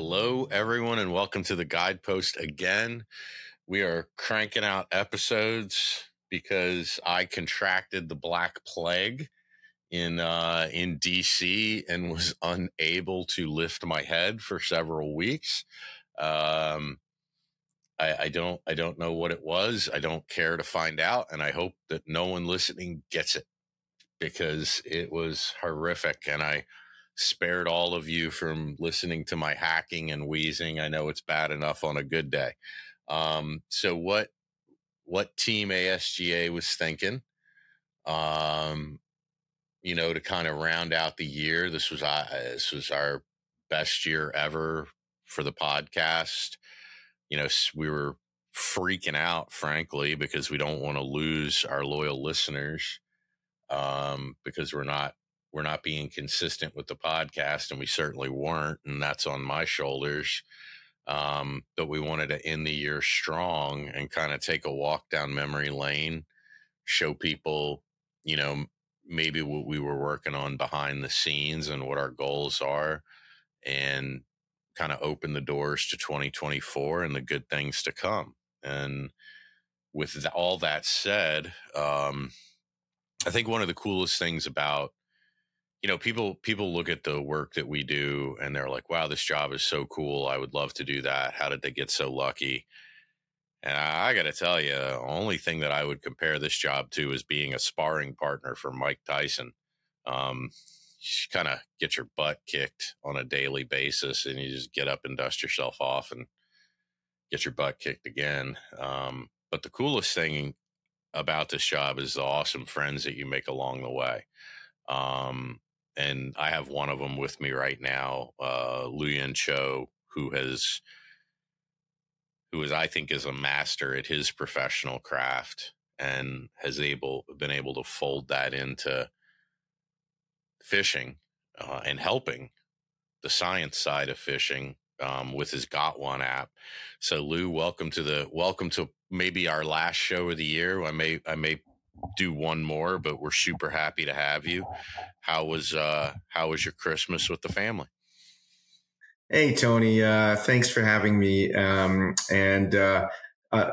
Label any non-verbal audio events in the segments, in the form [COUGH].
Hello, everyone, and welcome to the Guidepost again. We are cranking out episodes because I contracted the Black Plague in uh, in DC and was [LAUGHS] unable to lift my head for several weeks. Um, I, I don't I don't know what it was. I don't care to find out, and I hope that no one listening gets it because it was horrific, and I spared all of you from listening to my hacking and wheezing. I know it's bad enough on a good day. Um, so what what team ASGA was thinking? Um, you know, to kind of round out the year. This was uh, this was our best year ever for the podcast. You know, we were freaking out, frankly, because we don't want to lose our loyal listeners um, because we're not we're not being consistent with the podcast, and we certainly weren't, and that's on my shoulders. Um, but we wanted to end the year strong and kind of take a walk down memory lane, show people, you know, maybe what we were working on behind the scenes and what our goals are, and kind of open the doors to 2024 and the good things to come. And with all that said, um, I think one of the coolest things about you know people people look at the work that we do and they're like wow this job is so cool. I would love to do that. How did they get so lucky? And i, I got to tell you the only thing that i would compare this job to is being a sparring partner for mike tyson. Um, you kind of get your butt kicked on a daily basis and you just get up and dust yourself off and get your butt kicked again. Um, but the coolest thing about this job is the awesome friends that you make along the way. Um, and I have one of them with me right now, uh, Luyen Chou, who has, who is I think is a master at his professional craft and has able been able to fold that into fishing uh, and helping the science side of fishing um, with his Got One app. So Lou, welcome to the welcome to maybe our last show of the year. I may I may do one more, but we're super happy to have you. How was uh how was your Christmas with the family? Hey Tony, uh, thanks for having me. Um, and uh, uh,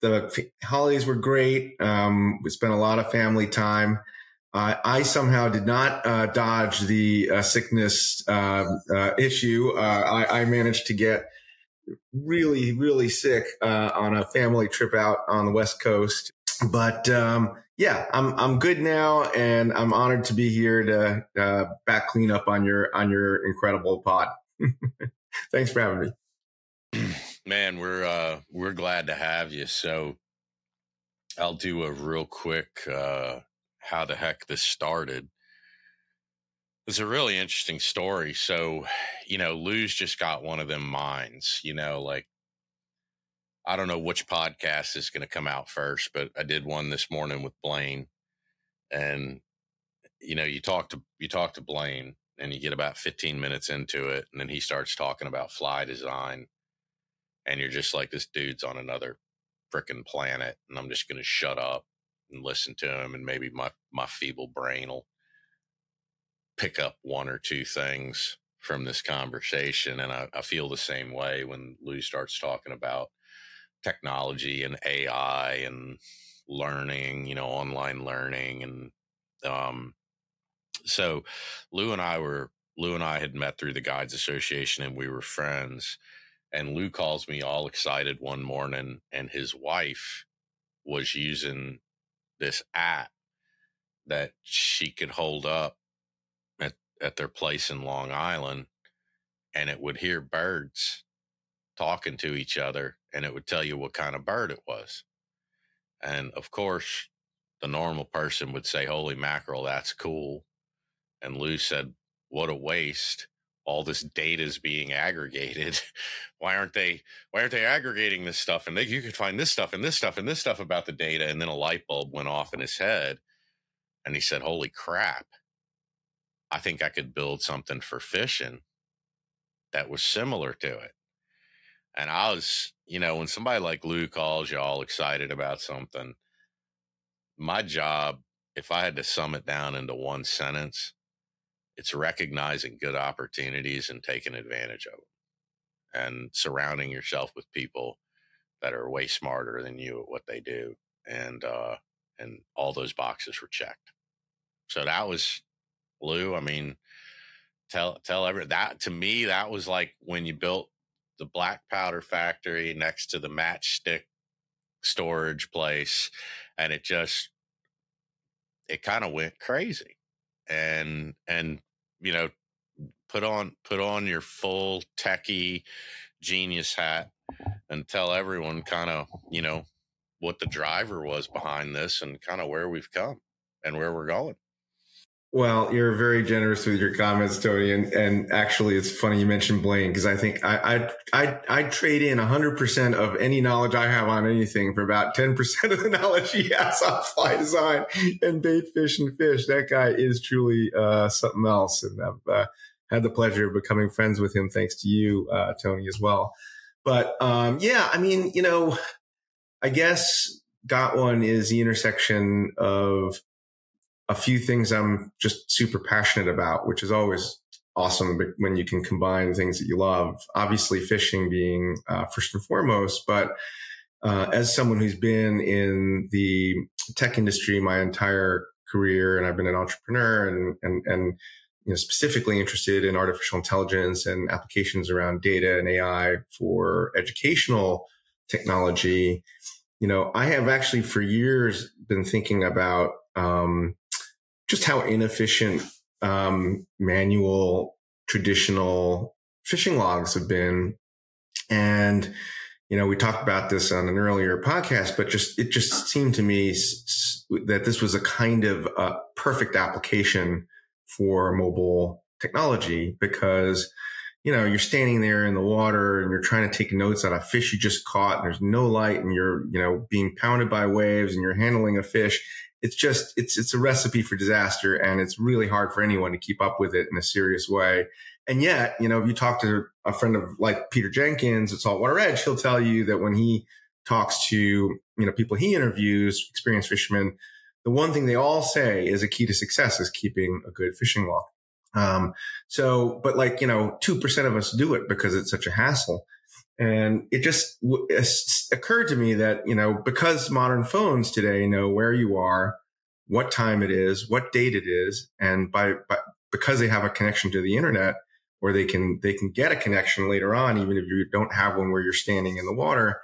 the holidays were great. Um, we spent a lot of family time. I somehow did not uh, dodge the uh, sickness um, uh, issue. I, I, managed to get really, really sick on a family trip out on the West Coast but um, yeah, I'm I'm good now, and I'm honored to be here to uh, back clean up on your on your incredible pod. [LAUGHS] Thanks for having me. [CLEARS THROAT] Man, we're uh, we're glad to have you. So I'll do a real quick uh, how the heck this started. It's a really interesting story. So, you know, Lou's just got one of them minds, you know, like I don't know which podcast is going to come out first, but I did one this morning with Blaine, and you know, you talk to you talk to Blaine, and you get about 15 minutes into it, and then he starts talking about fly design, and you're just like, this dude's on another freaking planet, and I'm just going to shut up and listen to him, and maybe my my feeble brain will pick up one or two things from this conversation, and I, I feel the same way when Lou starts talking about technology and AI and learning, you know, online learning. And um, so Lou and I were, Lou and I had met through the Guides Association and we were friends. And Lou calls me all excited one morning, and his wife was using this app that she could hold up at, at their place in Long Island and it would hear birds talking to each other and it would tell you what kind of bird it was. And of course, the normal person would say, Holy mackerel, that's cool. And Lou said, What a waste. all this data is being aggregated. [LAUGHS] why aren't they why aren't they aggregating this stuff? And they, you could find this stuff and this stuff and this stuff about the data. And then a light bulb went off in his head. And he said, Holy crap. I think I could build something for fishing that was similar to it. And I was, you know, when somebody like Lou calls you all excited about something, my job, if I had to sum it down into one sentence, it's recognizing good opportunities and taking advantage of them and surrounding yourself with people that are way smarter than you at what they do and uh and all those boxes were checked. So that was lou i mean tell tell every that to me that was like when you built the black powder factory next to the matchstick storage place and it just it kind of went crazy. And and you know put on put on your full techie genius hat and tell everyone kind of you know what the driver was behind this and kind of where we've come and where we're going well, you're very generous with your comments, Tony, and and actually, it's funny you mentioned Blaine because I think I I I I trade in 100 percent of any knowledge I have on anything for about 10 percent of the knowledge he has on fly design and bait fish and fish. That guy is truly uh, something else, and I've uh, had the pleasure of becoming friends with him thanks to you, uh, Tony, as well. But um, yeah, I mean, you know, I guess got one is the intersection of a few things I'm just super passionate about, which is always awesome when you can combine things that you love. Obviously, fishing being uh, first and foremost, but uh, as someone who's been in the tech industry my entire career, and I've been an entrepreneur and and and you know, specifically interested in artificial intelligence and applications around data and AI for educational technology. You know, I have actually for years been thinking about um, just how inefficient um, manual traditional fishing logs have been. And, you know, we talked about this on an earlier podcast, but just, it just seemed to me that this was a kind of a perfect application for mobile technology because, you know, you're standing there in the water and you're trying to take notes on a fish you just caught and there's no light and you're, you know, being pounded by waves and you're handling a fish it's just it's it's a recipe for disaster and it's really hard for anyone to keep up with it in a serious way. And yet you know if you talk to a friend of like peter jenkins at saltwater edge he'll tell you that when he talks to you know people he interviews experienced fishermen the one thing they all say is a key to success is keeping a good fishing log. Um, so but like you know 2% of us do it because it's such a hassle and it just w- occurred to me that, you know, because modern phones today know where you are, what time it is, what date it is, and by, by because they have a connection to the internet, or they can they can get a connection later on, even if you don't have one where you're standing in the water.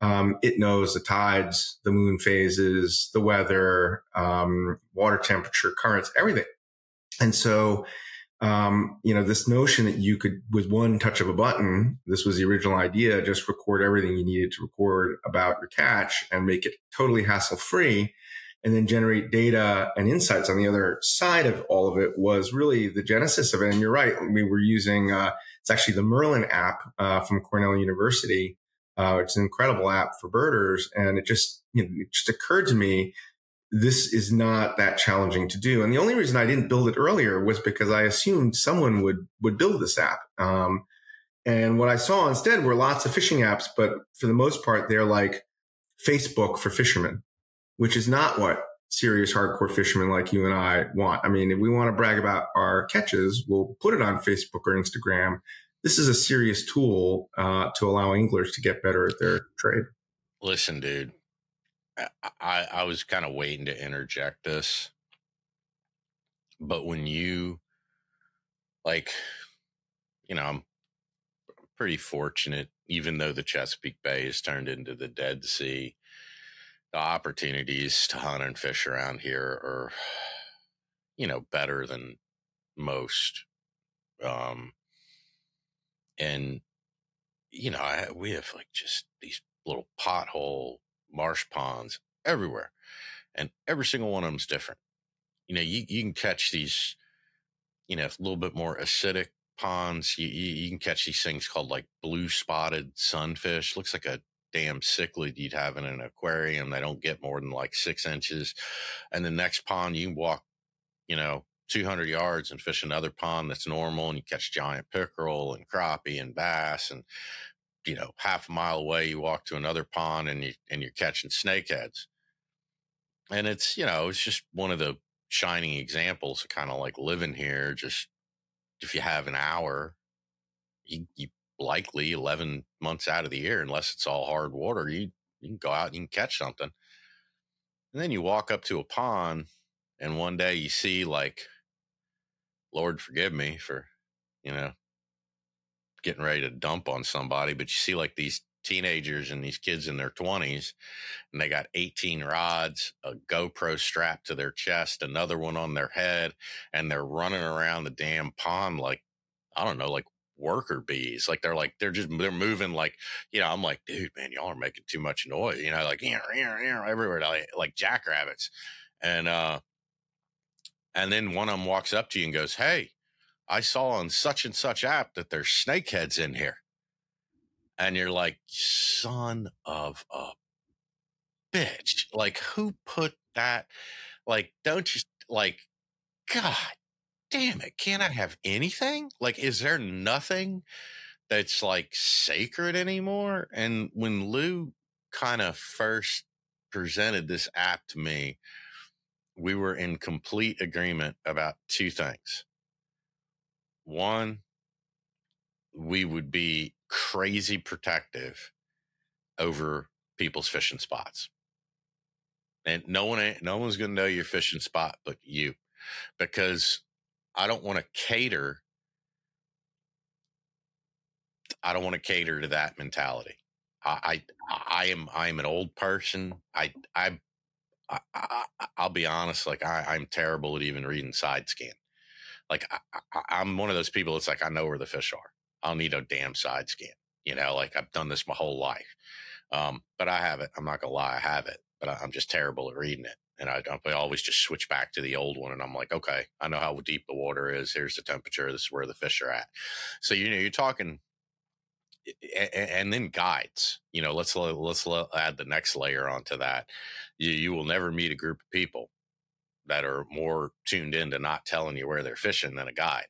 Um, it knows the tides, the moon phases, the weather, um, water temperature, currents, everything. And so um, you know, this notion that you could, with one touch of a button, this was the original idea, just record everything you needed to record about your catch and make it totally hassle free. And then generate data and insights on the other side of all of it was really the genesis of it. And you're right. We were using, uh, it's actually the Merlin app, uh, from Cornell University. Uh, it's an incredible app for birders. And it just, you know, it just occurred to me this is not that challenging to do. And the only reason I didn't build it earlier was because I assumed someone would would build this app. Um, and what I saw instead were lots of fishing apps, but for the most part, they're like Facebook for fishermen, which is not what serious hardcore fishermen like you and I want. I mean, if we want to brag about our catches, we'll put it on Facebook or Instagram. This is a serious tool uh, to allow anglers to get better at their trade. Listen, dude, I, I was kind of waiting to interject this, but when you like, you know, I'm pretty fortunate, even though the Chesapeake Bay has turned into the Dead Sea, the opportunities to hunt and fish around here are, you know, better than most. Um, and you know, I, we have like just these little pothole marsh ponds everywhere. And every single one of them is different. You know, you, you can catch these, you know, a little bit more acidic ponds, you, you, you can catch these things called like blue spotted sunfish. Looks like a damn cichlid you'd have in an aquarium. They don't get more than like six inches. And the next pond, you walk, you know, 200 yards and fish another pond that's normal and you catch giant pickerel and crappie and bass and you know half a mile away you walk to another pond and you and you're catching snakeheads. And it's you know it's just one of the shining examples of kind of like living here just if you have an hour you, you likely 11 months out of the year unless it's all hard water you you can go out and you can catch something. And then you walk up to a pond and one day you see like Lord forgive me for, you know, getting ready to dump on somebody, but you see like these teenagers and these kids in their 20s and they got 18 rods, a GoPro strapped to their chest, another one on their head, and they're running around the damn pond like, I don't know, like worker bees. Like they're like, they're just, they're moving like, you know, I'm like, dude, man, y'all are making too much noise, you know, like, everywhere, like, like jackrabbits. And, uh, and then one of them walks up to you and goes, Hey, I saw on such and such app that there's snakeheads in here. And you're like, son of a bitch. Like, who put that? Like, don't you like, God damn it. Can't I have anything? Like, is there nothing that's like sacred anymore? And when Lou kind of first presented this app to me, we were in complete agreement about two things. One, we would be crazy protective over people's fishing spots. And no one no one's going to know your fishing spot but you because I don't want to cater I don't want to cater to that mentality. I, I I am I am an old person. I I I, will be honest, like I, am terrible at even reading side scan. Like I, am one of those people. It's like I know where the fish are. I don't need a damn side scan. You know, like I've done this my whole life. Um, but I have it. I'm not gonna lie, I have it. But I, am just terrible at reading it, and I, I always just switch back to the old one. And I'm like, okay, I know how deep the water is. Here's the temperature. This is where the fish are at. So you know, you're talking eh, eh, eh, and then guides. You know, let's let's add the next layer onto that. You, you will never meet a group of people that are more tuned in to not telling you where they're fishing than a guide.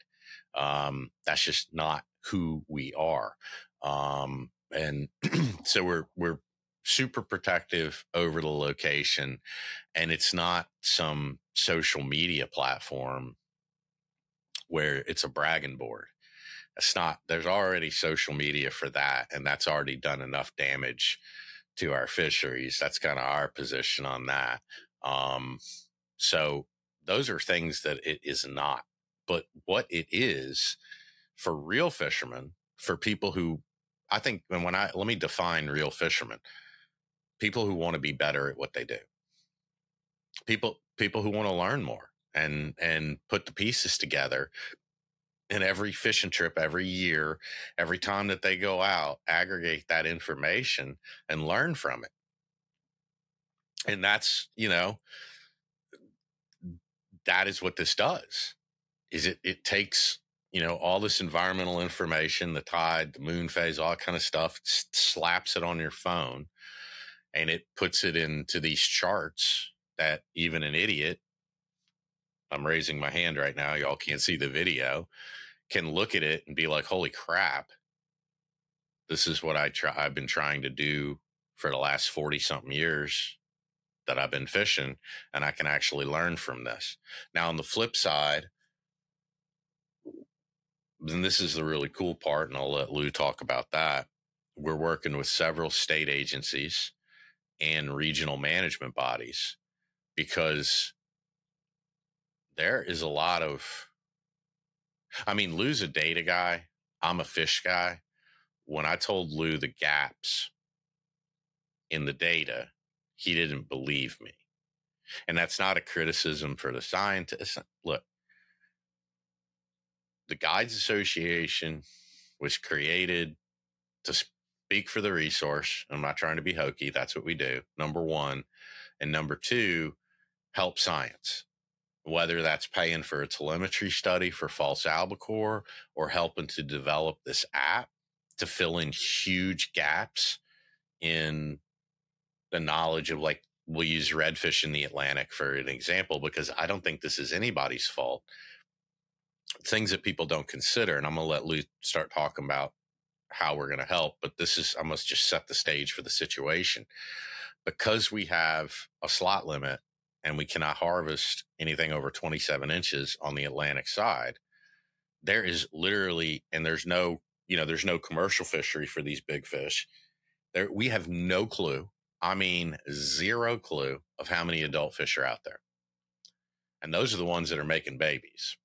Um, that's just not who we are. Um, and [CLEARS THROAT] so we're we're super protective over the location, and it's not some social media platform where it's a bragging board it's not there's already social media for that and that's already done enough damage to our fisheries that's kind of our position on that um, so those are things that it is not but what it is for real fishermen for people who i think and when i let me define real fishermen people who want to be better at what they do people people who want to learn more and and put the pieces together and every fishing trip every year, every time that they go out, aggregate that information and learn from it. And that's, you know, that is what this does. Is it it takes, you know, all this environmental information, the tide, the moon phase, all kind of stuff, slaps it on your phone and it puts it into these charts that even an idiot I'm raising my hand right now. Y'all can't see the video can look at it and be like, holy crap, this is what I try I've been trying to do for the last 40 something years that I've been fishing and I can actually learn from this. Now on the flip side, then this is the really cool part, and I'll let Lou talk about that. We're working with several state agencies and regional management bodies because there is a lot of I mean, Lou's a data guy. I'm a fish guy. When I told Lou the gaps in the data, he didn't believe me. And that's not a criticism for the scientists. Look, the Guides Association was created to speak for the resource. I'm not trying to be hokey. That's what we do. Number one. And number two, help science whether that's paying for a telemetry study for false albacore or helping to develop this app to fill in huge gaps in the knowledge of like we'll use redfish in the Atlantic for an example because I don't think this is anybody's fault. Things that people don't consider, and I'm gonna let Lou start talking about how we're gonna help, but this is I must just set the stage for the situation. Because we have a slot limit and we cannot harvest anything over 27 inches on the Atlantic side, there is literally, and there's no, you know, there's no commercial fishery for these big fish. There, we have no clue. I mean, zero clue of how many adult fish are out there. And those are the ones that are making babies.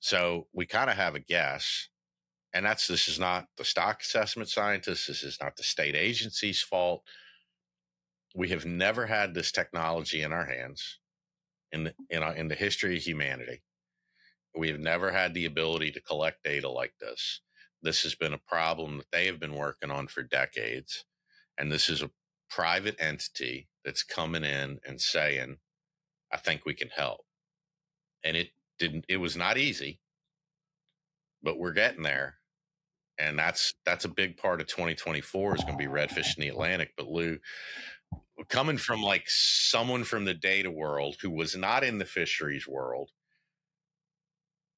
So we kind of have a guess. And that's this is not the stock assessment scientists. This is not the state agency's fault we have never had this technology in our hands in the, in, our, in the history of humanity. We have never had the ability to collect data like this. This has been a problem that they have been working on for decades. And this is a private entity that's coming in and saying, I think we can help. And it didn't, it was not easy, but we're getting there. And that's, that's a big part of 2024 is going to be redfish in the Atlantic. But Lou, coming from like someone from the data world who was not in the fisheries world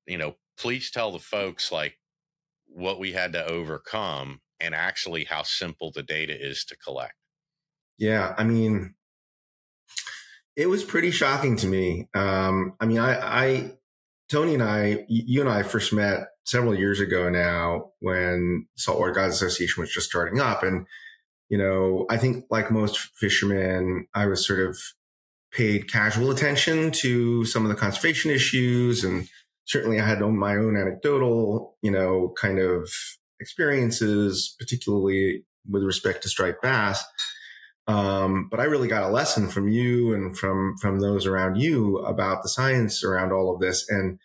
you know please tell the folks like what we had to overcome and actually how simple the data is to collect yeah i mean it was pretty shocking to me um, i mean I, I tony and i you and i first met several years ago now when saltwater guides association was just starting up and you know, I think like most fishermen, I was sort of paid casual attention to some of the conservation issues. And certainly I had my own anecdotal, you know, kind of experiences, particularly with respect to striped bass. Um, but I really got a lesson from you and from, from those around you about the science around all of this. And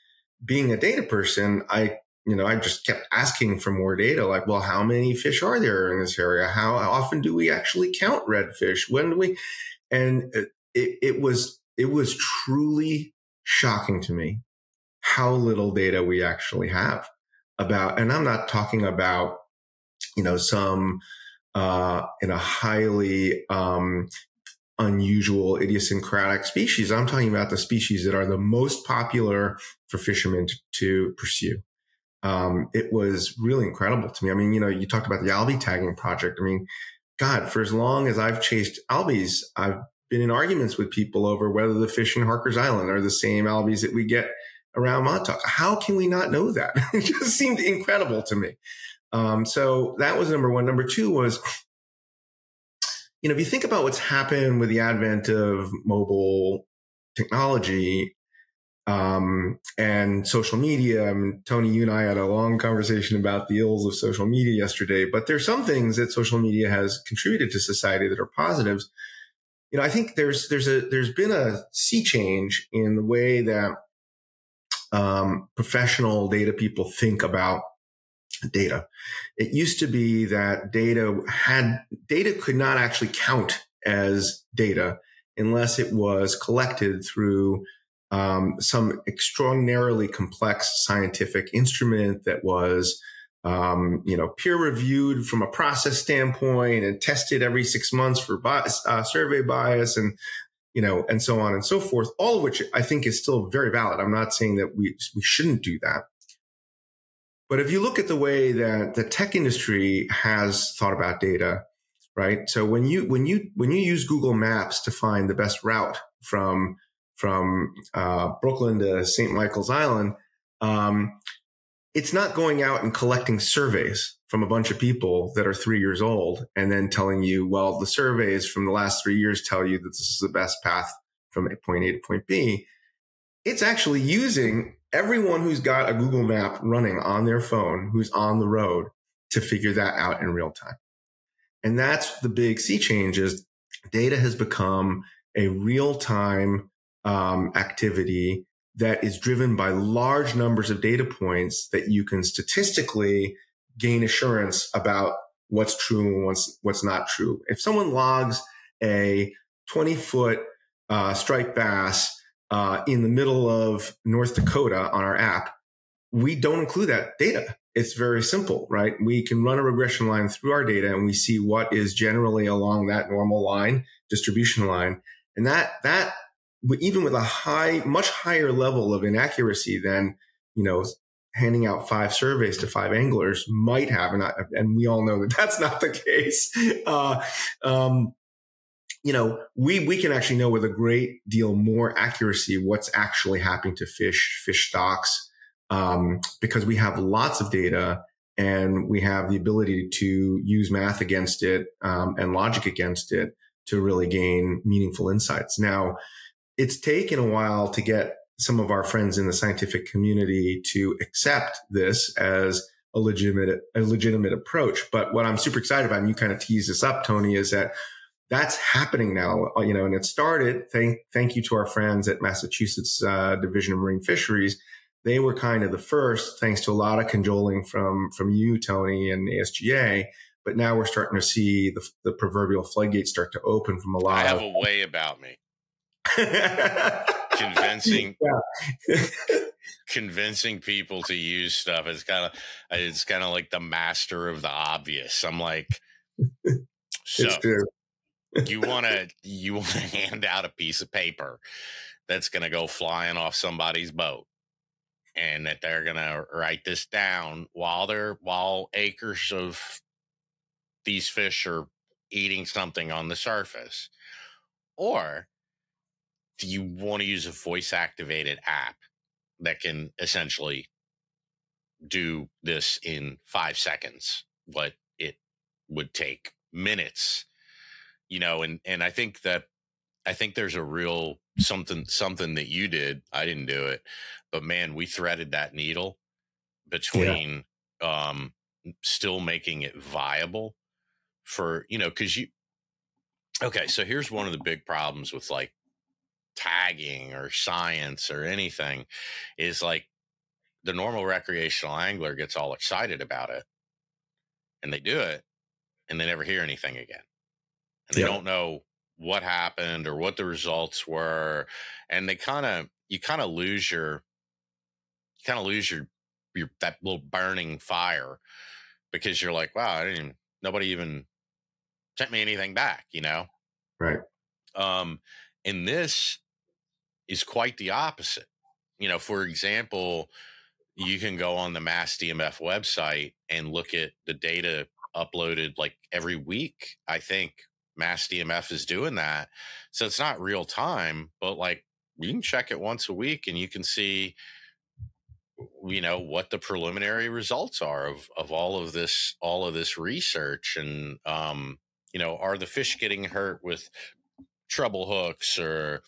being a data person, I you know, I just kept asking for more data. Like, well, how many fish are there in this area? How, often do we actually count redfish? When do we? And it, it was it was truly shocking to me how little data we actually have about. And I'm not talking about you know some uh, in a highly um, unusual, idiosyncratic species. I'm talking about the species that are the most popular for fishermen to, to pursue um, it was really incredible to me. I mean, you know, you talked about the Albie tagging project. I mean, God, for as long as I've chased Albies, I've been in arguments with people over whether the fish in Harker's Island are the same Albies that we get around Montauk. How can we not know that? [LAUGHS] it just seemed incredible to me. Um, so that was number one. Number two was, you know, if you think about what's happened with the advent of mobile technology, um, and social media. Mean, Tony, you and I had a long conversation about the ills of social media yesterday, but there's some things that social media has contributed to society that are positives. You know, I think there's there's a there's been a sea change in the way that um, professional data people think about data. It used to be that data had data could not actually count as data unless it was collected through um, some extraordinarily complex scientific instrument that was um, you know peer reviewed from a process standpoint and tested every six months for bias, uh, survey bias and you know and so on and so forth all of which i think is still very valid i'm not saying that we we shouldn't do that but if you look at the way that the tech industry has thought about data right so when you when you when you use google maps to find the best route from from uh, Brooklyn to St. Michael's Island, um, it's not going out and collecting surveys from a bunch of people that are three years old and then telling you, well, the surveys from the last three years tell you that this is the best path from point A to point B. It's actually using everyone who's got a Google map running on their phone who's on the road to figure that out in real time. And that's the big sea change is data has become a real time um, activity that is driven by large numbers of data points that you can statistically gain assurance about what's true and what's what's not true. If someone logs a 20 foot uh, striped bass uh, in the middle of North Dakota on our app, we don't include that data. It's very simple, right? We can run a regression line through our data and we see what is generally along that normal line, distribution line. And that, that, even with a high, much higher level of inaccuracy than, you know, handing out five surveys to five anglers might have, and, I, and we all know that [LAUGHS] that's not the case. Uh, um, you know, we we can actually know with a great deal more accuracy what's actually happening to fish, fish stocks, um, because we have lots of data and we have the ability to use math against it um, and logic against it to really gain meaningful insights. Now, it's taken a while to get some of our friends in the scientific community to accept this as a legitimate a legitimate approach. But what I'm super excited about, and you kind of tease this up, Tony, is that that's happening now. Uh, you know, and it started. Thank thank you to our friends at Massachusetts uh, Division of Marine Fisheries. They were kind of the first, thanks to a lot of cajoling from from you, Tony, and ASGA. But now we're starting to see the, the proverbial floodgates start to open from a lot. I have of, a way about me. convincing [LAUGHS] [LAUGHS] convincing people to use stuff it's kind of it's kind of like the master of the obvious i'm like [LAUGHS] so you want to you [LAUGHS] want to hand out a piece of paper that's going to go flying off somebody's boat and that they're going to write this down while they're while acres of these fish are eating something on the surface? Or do you want to use a voice activated app that can essentially do this in five seconds what it would take minutes you know and and i think that i think there's a real something something that you did i didn't do it but man we threaded that needle between yeah. um still making it viable for you know because you okay so here's one of the big problems with like tagging or science or anything is like the normal recreational angler gets all excited about it and they do it and they never hear anything again and they don't know what happened or what the results were and they kind of you kind of lose your you kind of lose your your that little burning fire because you're like wow I didn't nobody even sent me anything back you know right um in this is quite the opposite. You know, for example, you can go on the Mass DMF website and look at the data uploaded like every week. I think Mass DMF is doing that. So it's not real time, but like you can check it once a week and you can see you know what the preliminary results are of of all of this all of this research and um you know are the fish getting hurt with treble hooks or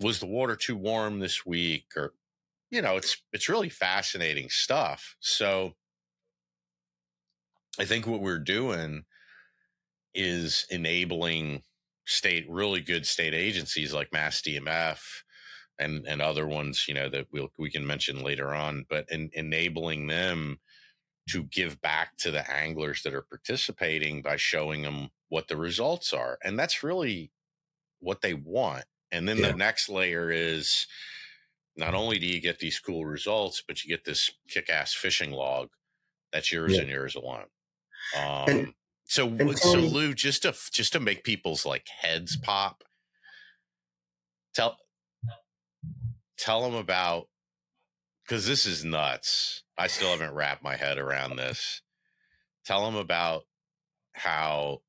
was the water too warm this week or you know it's it's really fascinating stuff so i think what we're doing is enabling state really good state agencies like mass dmf and and other ones you know that we'll, we can mention later on but in, enabling them to give back to the anglers that are participating by showing them what the results are and that's really what they want and then yeah. the next layer is not only do you get these cool results, but you get this kick ass fishing log that's yours yeah. and yours alone. Um, and, so, and so Lou, just to just to make people's like heads pop, tell tell them about because this is nuts. I still haven't wrapped my head around this. Tell them about how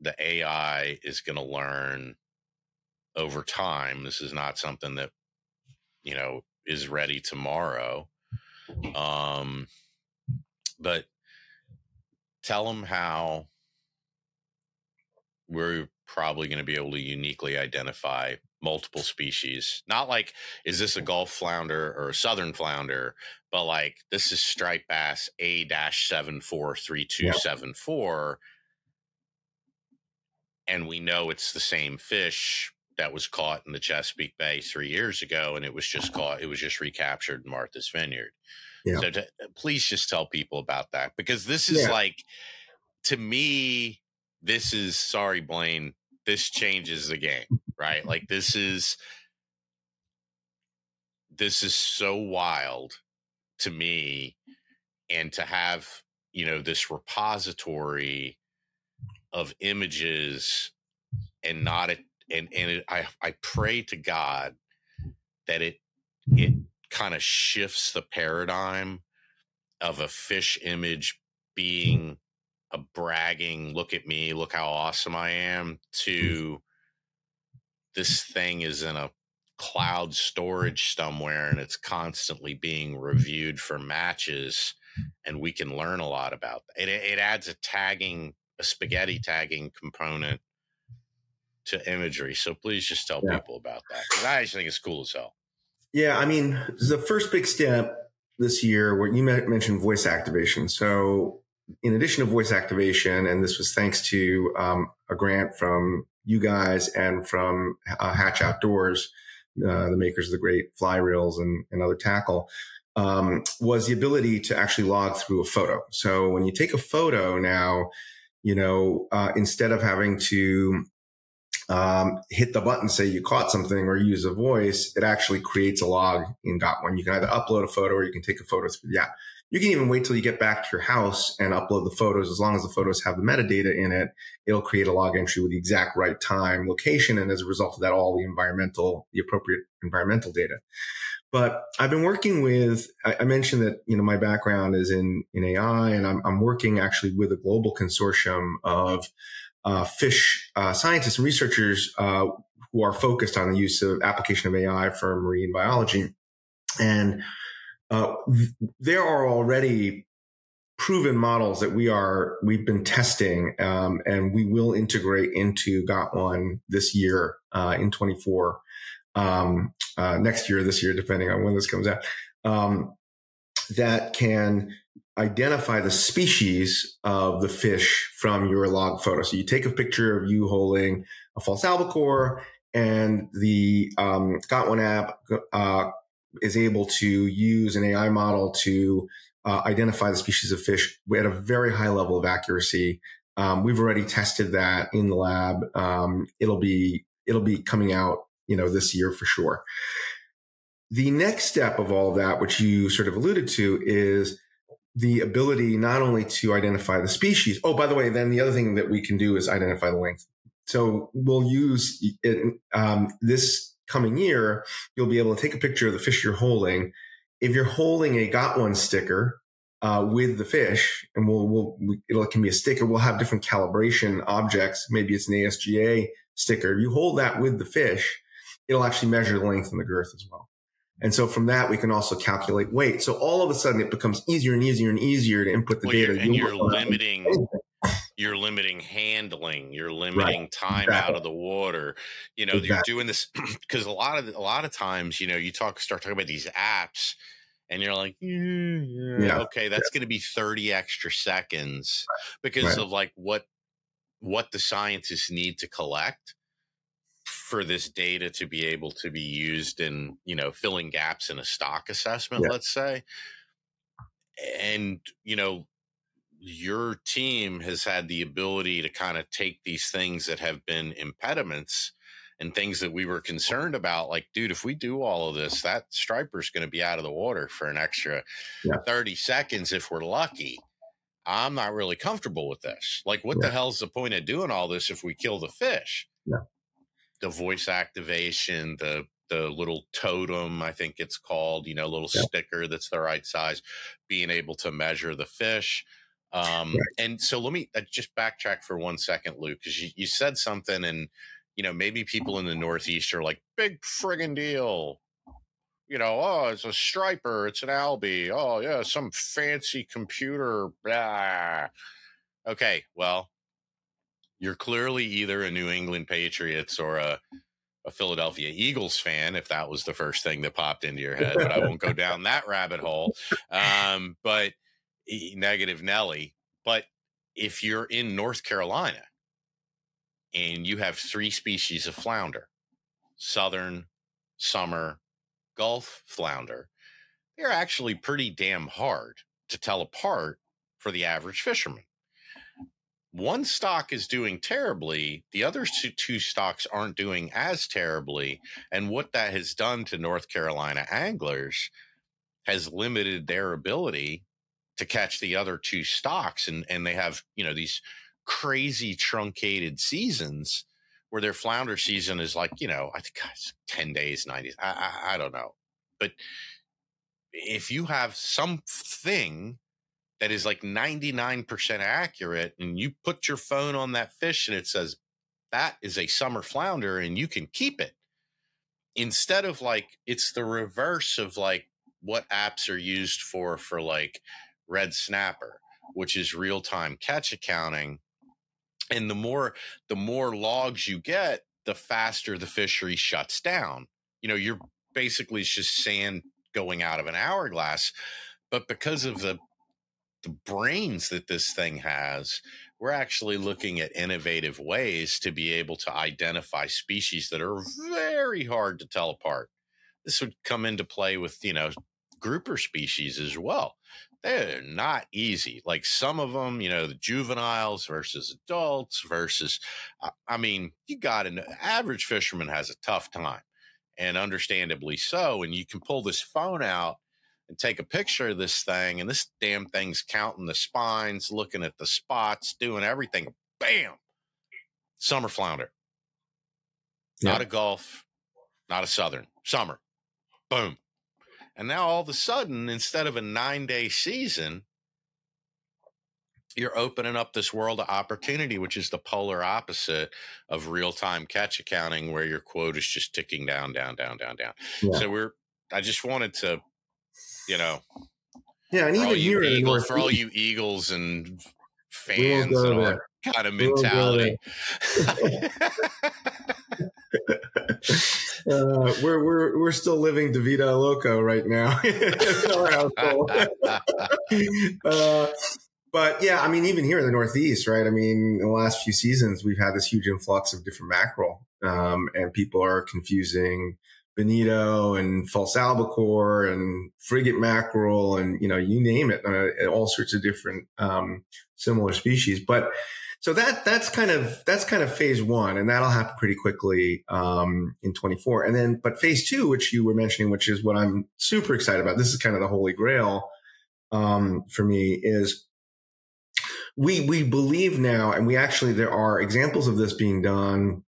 the AI is going to learn over time. This is not something that, you know, is ready tomorrow. Um, but tell them how we're probably going to be able to uniquely identify multiple species. Not like, is this a mm. Gulf flounder or a Southern flounder, but like, this is striped bass A 743274. And we know it's the same fish that was caught in the Chesapeake Bay three years ago, and it was just caught. It was just recaptured in Martha's Vineyard. Yeah. So to, please just tell people about that because this is yeah. like, to me, this is sorry, Blaine. This changes the game, right? Like this is this is so wild to me and to have you know this repository of images and not it and and it, I I pray to God that it it kind of shifts the paradigm of a fish image being a bragging look at me look how awesome I am mm. to this thing is in a cloud storage somewhere and it's constantly being reviewed for matches and we can learn a lot about that. It, it adds a tagging, a spaghetti tagging component to imagery. So please just tell yeah. people about that because I actually think it's cool as hell. Yeah, I mean, the first big step this year where you mentioned voice activation. So in addition to voice activation, and this was thanks to um, a grant from you guys and from uh, Hatch Outdoors, uh, the makers of the great fly reels and, and other tackle, um, was the ability to actually log through a photo. So when you take a photo now, you know, uh, instead of having to um, hit the button, say you caught something or use a voice, it actually creates a log in Got One. You can either upload a photo or you can take a photo through the app. You can even wait till you get back to your house and upload the photos. As long as the photos have the metadata in it, it'll create a log entry with the exact right time, location, and as a result of that, all the environmental, the appropriate environmental data. But I've been working with, I mentioned that, you know, my background is in, in AI and I'm, I'm working actually with a global consortium of uh, fish uh, scientists and researchers uh, who are focused on the use of application of AI for marine biology. And uh, there are already proven models that we are we've been testing um, and we will integrate into got one this year uh, in 24 um, uh, next year, this year, depending on when this comes out, um, that can identify the species of the fish from your log photo. So you take a picture of you holding a false albacore, and the um, Got One app uh, is able to use an AI model to uh, identify the species of fish at a very high level of accuracy. Um, we've already tested that in the lab. Um, it'll be it'll be coming out you know, this year for sure. The next step of all of that, which you sort of alluded to, is the ability not only to identify the species. Oh, by the way, then the other thing that we can do is identify the length. So we'll use it, um, this coming year. You'll be able to take a picture of the fish you're holding. If you're holding a got one sticker uh, with the fish, and we'll, we'll we, it can be a sticker. We'll have different calibration objects. Maybe it's an ASGA sticker. If you hold that with the fish, it'll actually measure the length and the girth as well. And so from that, we can also calculate weight. So all of a sudden it becomes easier and easier and easier to input the well, data. You're, and you're limiting, you're limiting handling, you're limiting right. time exactly. out of the water. You know, exactly. you're doing this [CLEARS THROAT] because a lot of, a lot of times, you know, you talk, start talking about these apps and you're like, eh, yeah, yeah. okay, that's yeah. going to be 30 extra seconds because right. of like what, what the scientists need to collect for this data to be able to be used in you know filling gaps in a stock assessment yeah. let's say and you know your team has had the ability to kind of take these things that have been impediments and things that we were concerned about like dude if we do all of this that striper's going to be out of the water for an extra yeah. 30 seconds if we're lucky i'm not really comfortable with this like what yeah. the hell's the point of doing all this if we kill the fish yeah the voice activation, the the little totem, I think it's called, you know, little yeah. sticker that's the right size, being able to measure the fish. Um, right. And so let me uh, just backtrack for one second, Luke, because you, you said something, and you know maybe people in the Northeast are like, "Big friggin' deal." You know, oh, it's a striper, it's an albie. Oh, yeah, some fancy computer. Blah. Okay, well, you're clearly either a New England Patriots or a, a Philadelphia Eagles fan, if that was the first thing that popped into your head. But I won't go down that rabbit hole. Um, but negative Nelly. But if you're in North Carolina and you have three species of flounder, southern, summer, Gulf flounder, they're actually pretty damn hard to tell apart for the average fisherman one stock is doing terribly, the other two, stocks aren't doing as terribly. And what that has done to North Carolina anglers has limited their ability to catch the other two stocks. And, and they have, you know, these crazy truncated seasons where their flounder season is like, you know, I think it's 10 days, 90 I, I, I don't know. But if you have something that is like 99% accurate and you put your phone on that fish and it says that is a summer flounder and you can keep it instead of like it's the reverse of like what apps are used for for like red snapper which is real-time catch accounting and the more the more logs you get the faster the fishery shuts down you know you're basically it's just sand going out of an hourglass but because of the the brains that this thing has, we're actually looking at innovative ways to be able to identify species that are very hard to tell apart. This would come into play with, you know, grouper species as well. They're not easy. Like some of them, you know, the juveniles versus adults versus, uh, I mean, you got an average fisherman has a tough time and understandably so. And you can pull this phone out and take a picture of this thing, and this damn thing's counting the spines, looking at the spots, doing everything. Bam! Summer flounder. Not a Gulf, not a Southern. Summer. Boom. And now all of a sudden, instead of a nine day season, you're opening up this world of opportunity, which is the polar opposite of real time catch accounting, where your quote is just ticking down, down, down, down, down. Yeah. So we're, I just wanted to you know. Yeah, and even here Eagles, for all you Eagles and fans and all that kind of mentality. [LAUGHS] [LAUGHS] uh, we're we're we're still living De Vida Loco right now. [LAUGHS] [LAUGHS] uh, but yeah, I mean, even here in the Northeast, right? I mean, in the last few seasons, we've had this huge influx of different mackerel, um, and people are confusing bonito and false albacore and frigate mackerel and you know you name it uh, all sorts of different um, similar species but so that that's kind of that's kind of phase one and that'll happen pretty quickly um, in 24 and then but phase two which you were mentioning which is what i'm super excited about this is kind of the holy grail um, for me is we we believe now and we actually there are examples of this being done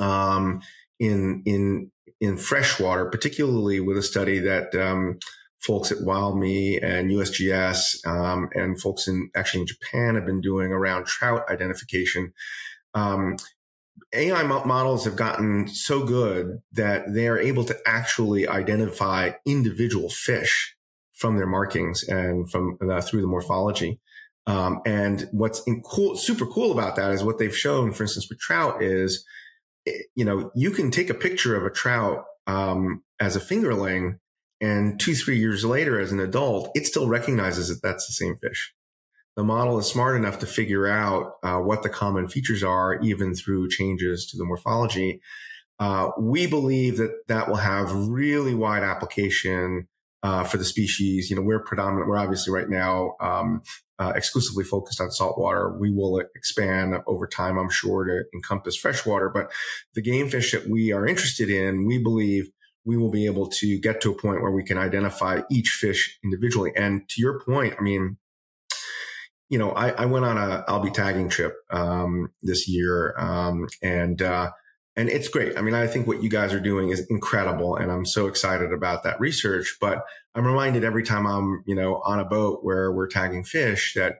um, in in in freshwater, particularly with a study that um, folks at WildMe and USGS um, and folks in actually in Japan have been doing around trout identification. Um, AI models have gotten so good that they're able to actually identify individual fish from their markings and from uh, through the morphology. Um, and what's cool, super cool about that is what they've shown, for instance, with trout is you know, you can take a picture of a trout um, as a fingerling, and two, three years later, as an adult, it still recognizes that that's the same fish. The model is smart enough to figure out uh, what the common features are, even through changes to the morphology. Uh, we believe that that will have really wide application uh, for the species. You know, we're predominant. We're obviously right now um, uh, exclusively focused on saltwater. We will expand over time, I'm sure, to encompass freshwater. But the game fish that we are interested in, we believe we will be able to get to a point where we can identify each fish individually. And to your point, I mean, you know, I, I went on a albie tagging trip um, this year, um, and uh, and it's great. I mean, I think what you guys are doing is incredible, and I'm so excited about that research. But I'm reminded every time I'm, you know, on a boat where we're tagging fish that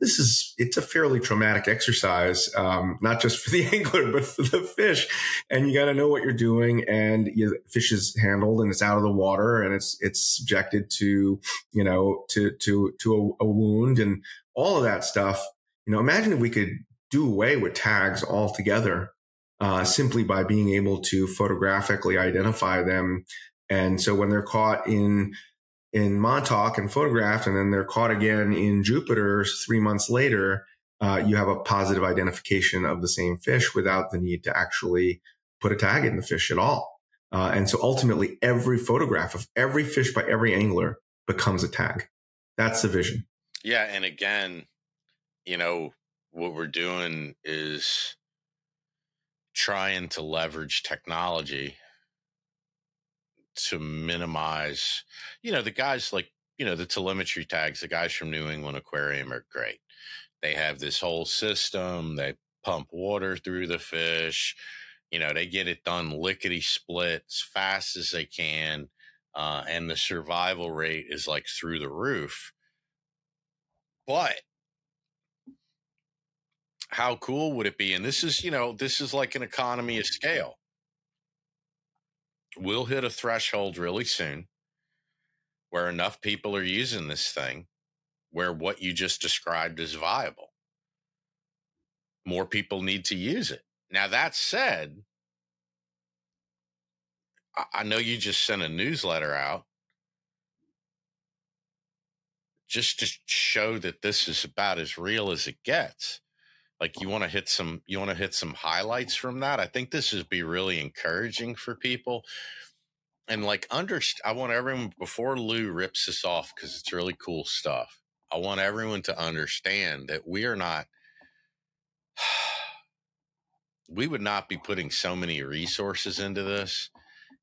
this is it's a fairly traumatic exercise, um, not just for the [LAUGHS] angler but for the fish. And you got to know what you're doing, and you, fish is handled and it's out of the water and it's it's subjected to, you know, to to to a, a wound and all of that stuff. You know, imagine if we could do away with tags altogether uh, simply by being able to photographically identify them. And so when they're caught in in Montauk and photographed, and then they're caught again in Jupiter three months later, uh, you have a positive identification of the same fish without the need to actually put a tag in the fish at all. Uh, and so ultimately, every photograph of every fish by every angler becomes a tag. That's the vision. Yeah, and again, you know, what we're doing is trying to leverage technology to minimize, you know, the guys like, you know, the telemetry tags, the guys from New England Aquarium are great. They have this whole system, they pump water through the fish, you know, they get it done lickety split as fast as they can. Uh, and the survival rate is like through the roof. But how cool would it be? And this is, you know, this is like an economy of scale. We'll hit a threshold really soon where enough people are using this thing where what you just described is viable. More people need to use it. Now, that said, I know you just sent a newsletter out just to show that this is about as real as it gets. Like you want to hit some you want to hit some highlights from that. I think this would be really encouraging for people. And like under I want everyone before Lou rips this off because it's really cool stuff. I want everyone to understand that we are not [SIGHS] we would not be putting so many resources into this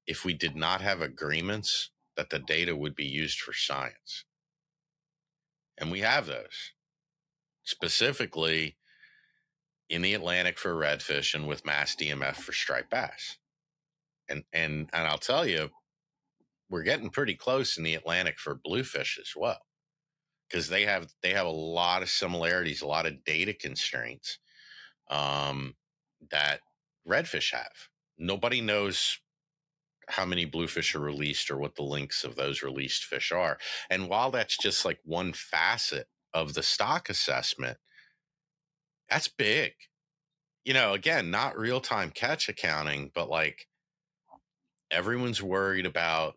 if we did not have agreements that the data would be used for science. And we have those specifically in the Atlantic for redfish and with mass DMF for striped bass. And and and I'll tell you, we're getting pretty close in the Atlantic for bluefish as well. Because they have they have a lot of similarities, a lot of data constraints um, that redfish have. Nobody knows how many bluefish are released or what the links of those released fish are. And while that's just like one facet of the stock assessment, that's big. You know, again, not real time catch accounting, but like everyone's worried about,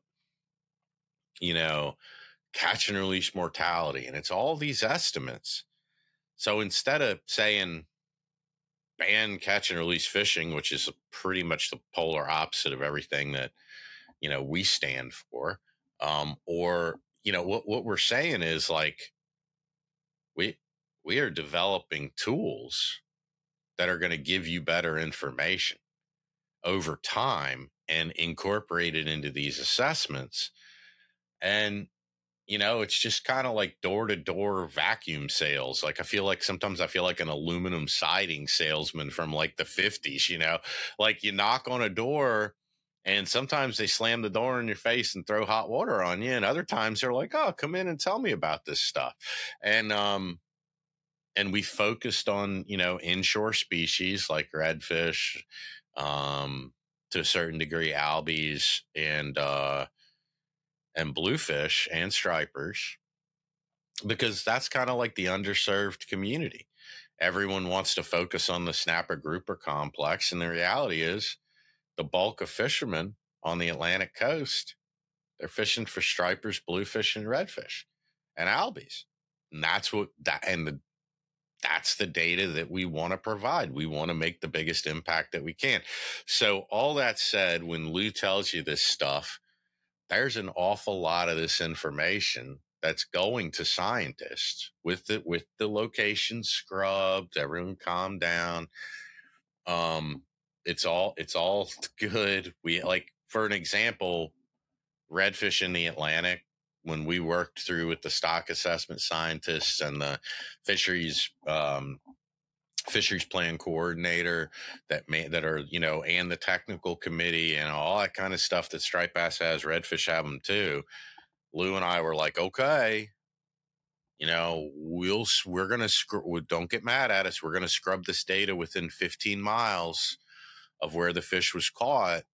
you know, catch and release mortality. And it's all these estimates. So instead of saying, ban catch and release fishing, which is pretty much the polar opposite of everything that you know we stand for. Um, or you know what what we're saying is like we are developing tools that are going to give you better information over time and incorporate it into these assessments and you know, it's just kind of like door to door vacuum sales. Like I feel like sometimes I feel like an aluminum siding salesman from like the 50s, you know, like you knock on a door and sometimes they slam the door in your face and throw hot water on you. And other times they're like, oh, come in and tell me about this stuff. And, um, and we focused on, you know, inshore species like redfish, um, to a certain degree, albies and, uh, and bluefish and stripers because that's kind of like the underserved community. Everyone wants to focus on the snapper grouper complex. And the reality is, the bulk of fishermen on the Atlantic coast, they're fishing for stripers, bluefish, and redfish and albies. And that's what that, and the, that's the data that we want to provide. We want to make the biggest impact that we can. So, all that said, when Lou tells you this stuff, there's an awful lot of this information that's going to scientists with the with the location scrubbed everyone calm down um it's all it's all [LAUGHS] good we like for an example redfish in the atlantic when we worked through with the stock assessment scientists and the fisheries um, fisheries plan coordinator that may that are you know and the technical committee and all that kind of stuff that striped bass has redfish have them too lou and i were like okay. You know we'll we're gonna don't get mad at us we're gonna scrub this data within 15 miles of where the fish was caught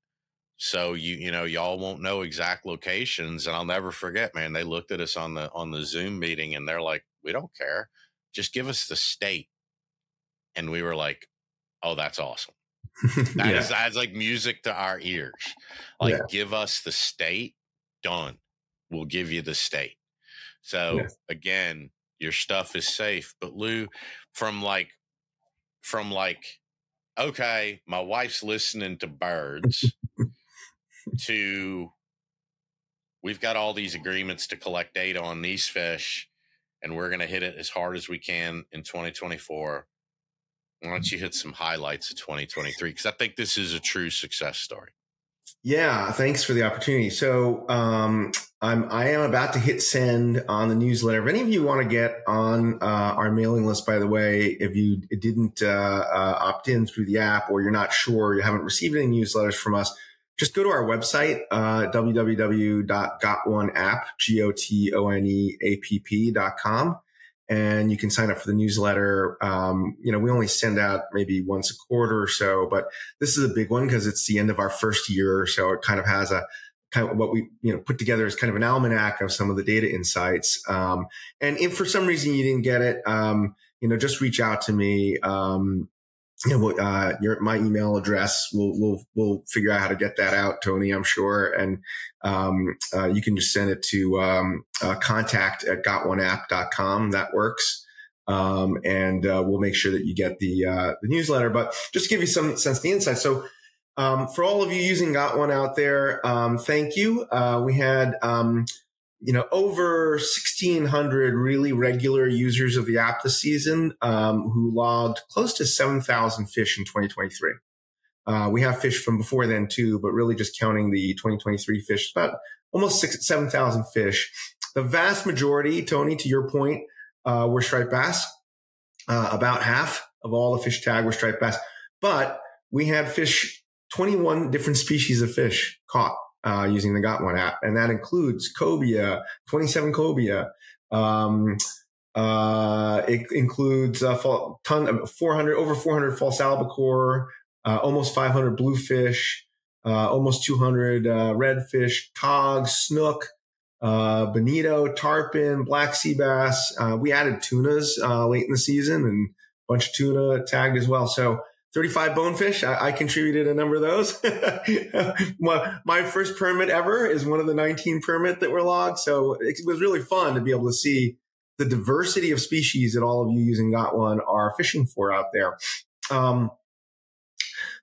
so you you know y'all won't know exact locations and i'll never forget man they looked at us on the on the zoom meeting and they're like we don't care just give us the state and we were like, "Oh, that's awesome." [LAUGHS] That yeah. is that's like music to our ears. Like, yeah. give us the state, done. We'll give you the state. So yeah. again, your stuff is safe. But Lou, from like, from like, okay, my wife's listening to [LAUGHS] birds. To we've got all these agreements to collect data on these fish and we're going to hit it as hard as we can in 2024 Why don't you hit some highlights of 2023? Because I think this is a true success story. Yeah, thanks for the opportunity. So um, I'm I am about to hit send on the newsletter. If any of you want to get on uh, our mailing list, by the way, if you didn't uh, uh, opt in through the app or you're not sure, you haven't received any newsletters from us, just go to our website, uh, www.gotoneapp, G-O-T-O-N-E-A-P-P.com and you can sign up for the newsletter. Um, you know, we only send out maybe once a quarter or so, but this is a big one because it's the end of our first year. So it kind of has a kind of what we, you know, put together as kind of an almanac of some of the data insights. Um, and if for some reason you didn't get it, um, you know, just reach out to me. Um, you know, uh, your, my email address, we'll, we'll, we'll figure out how to get that out, Tony, I'm sure. And, um, uh, you can just send it to, um, uh, contact at gotoneapp.com. That works. Um, and, uh, we'll make sure that you get the, uh, the newsletter, but just to give you some sense of the insight. So, um, for all of you using Got One out there, um, thank you. Uh, we had, um, you know, over 1600 really regular users of the app this season, um, who logged close to 7,000 fish in 2023. Uh, we have fish from before then too, but really just counting the 2023 fish, about almost six, 7,000 fish. The vast majority, Tony, to your point, uh, were striped bass. Uh, about half of all the fish tag were striped bass, but we had fish, 21 different species of fish caught uh, using the Got One app, and that includes cobia, 27 cobia. Um, uh, it includes a ton of 400, over 400 false albacore, uh, almost 500 bluefish, uh, almost 200 uh, redfish, togs, snook, uh, bonito, tarpon, black sea bass. we added tunas late in the season and a bunch of tuna tagged as well. So 35 bonefish. I, I, contributed a number of those. [LAUGHS] my, my, first permit ever is one of the 19 permit that were logged. So it was really fun to be able to see the diversity of species that all of you using Got One are fishing for out there. Um,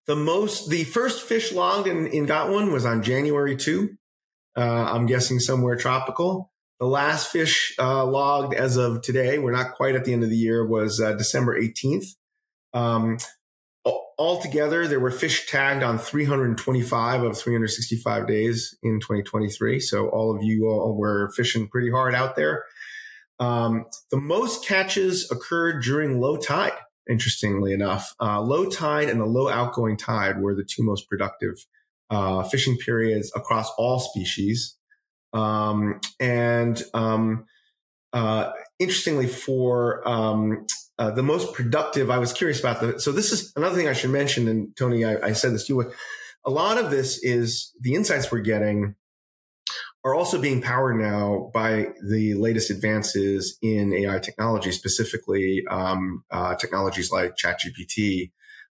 the most, the first fish logged in, in Got One was on January 2. Uh, I'm guessing somewhere tropical. The last fish uh, logged as of today, we're not quite at the end of the year, was uh, December 18th. Um, altogether, there were fish tagged on 325 of 365 days in 2023. So all of you all were fishing pretty hard out there. Um, the most catches occurred during low tide. Interestingly enough, uh, low tide and the low outgoing tide were the two most productive uh, fishing periods across all species. Um, and um, uh, interestingly, for um, uh, the most productive. I was curious about the. So this is another thing I should mention, and Tony, I, I said this to you. A lot of this is the insights we're getting are also being powered now by the latest advances in AI technology, specifically um, uh, technologies like ChatGPT.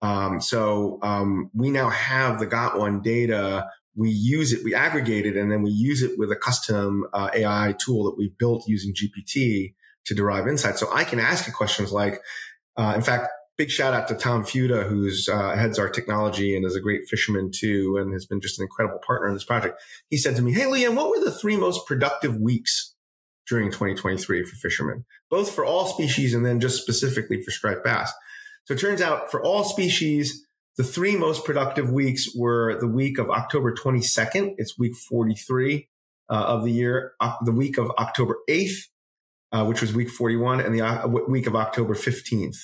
Um, so um, we now have the Got One data. We use it, we aggregate it, and then we use it with a custom uh, AI tool that we built using GPT to derive insight. So I can ask you questions like, uh, in fact, big shout out to Tom Fuda, who's uh, heads our technology and is a great fisherman too, and has been just an incredible partner in this project. He said to me, "Hey, Luyen, what were the three most productive weeks during 2023 for fishermen, both for all species and then just specifically for striped bass?" So it turns out for all species, the three most productive weeks were the week of October 22nd. It's week 43 uh, of the year. Uh, the week of October 8th, uh, which was week 41, and the uh, week of October 15th.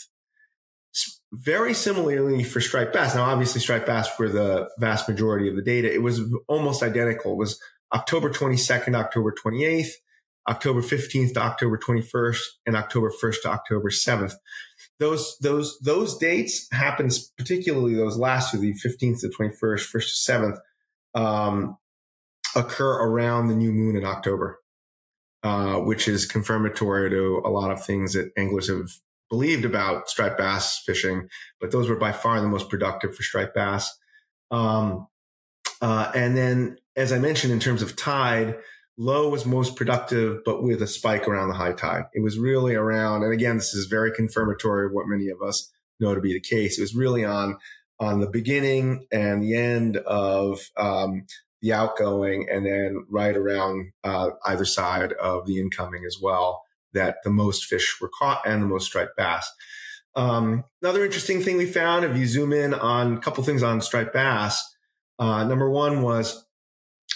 Very similarly for striped bass. Now, obviously, striped bass were the vast majority of the data. It was almost identical. It was October 22nd, October 28th, October 15th to October 21st, and October 1st to October 7th. Those, those, those dates happens, particularly those last two, the 15th to 21st, 1st to 7th, um, occur around the new moon in October. Uh, which is confirmatory to a lot of things that anglers have believed about striped bass fishing, but those were by far the most productive for striped bass. Um, uh, and then, as I mentioned, in terms of tide, low was most productive, but with a spike around the high tide. It was really around, and again, this is very confirmatory of what many of us know to be the case. It was really on on the beginning and the end of um, the outgoing, and then right around uh, either side of the incoming as well, that the most fish were caught and the most striped bass. Um, another interesting thing we found, if you zoom in on a couple things on striped bass, uh, number one was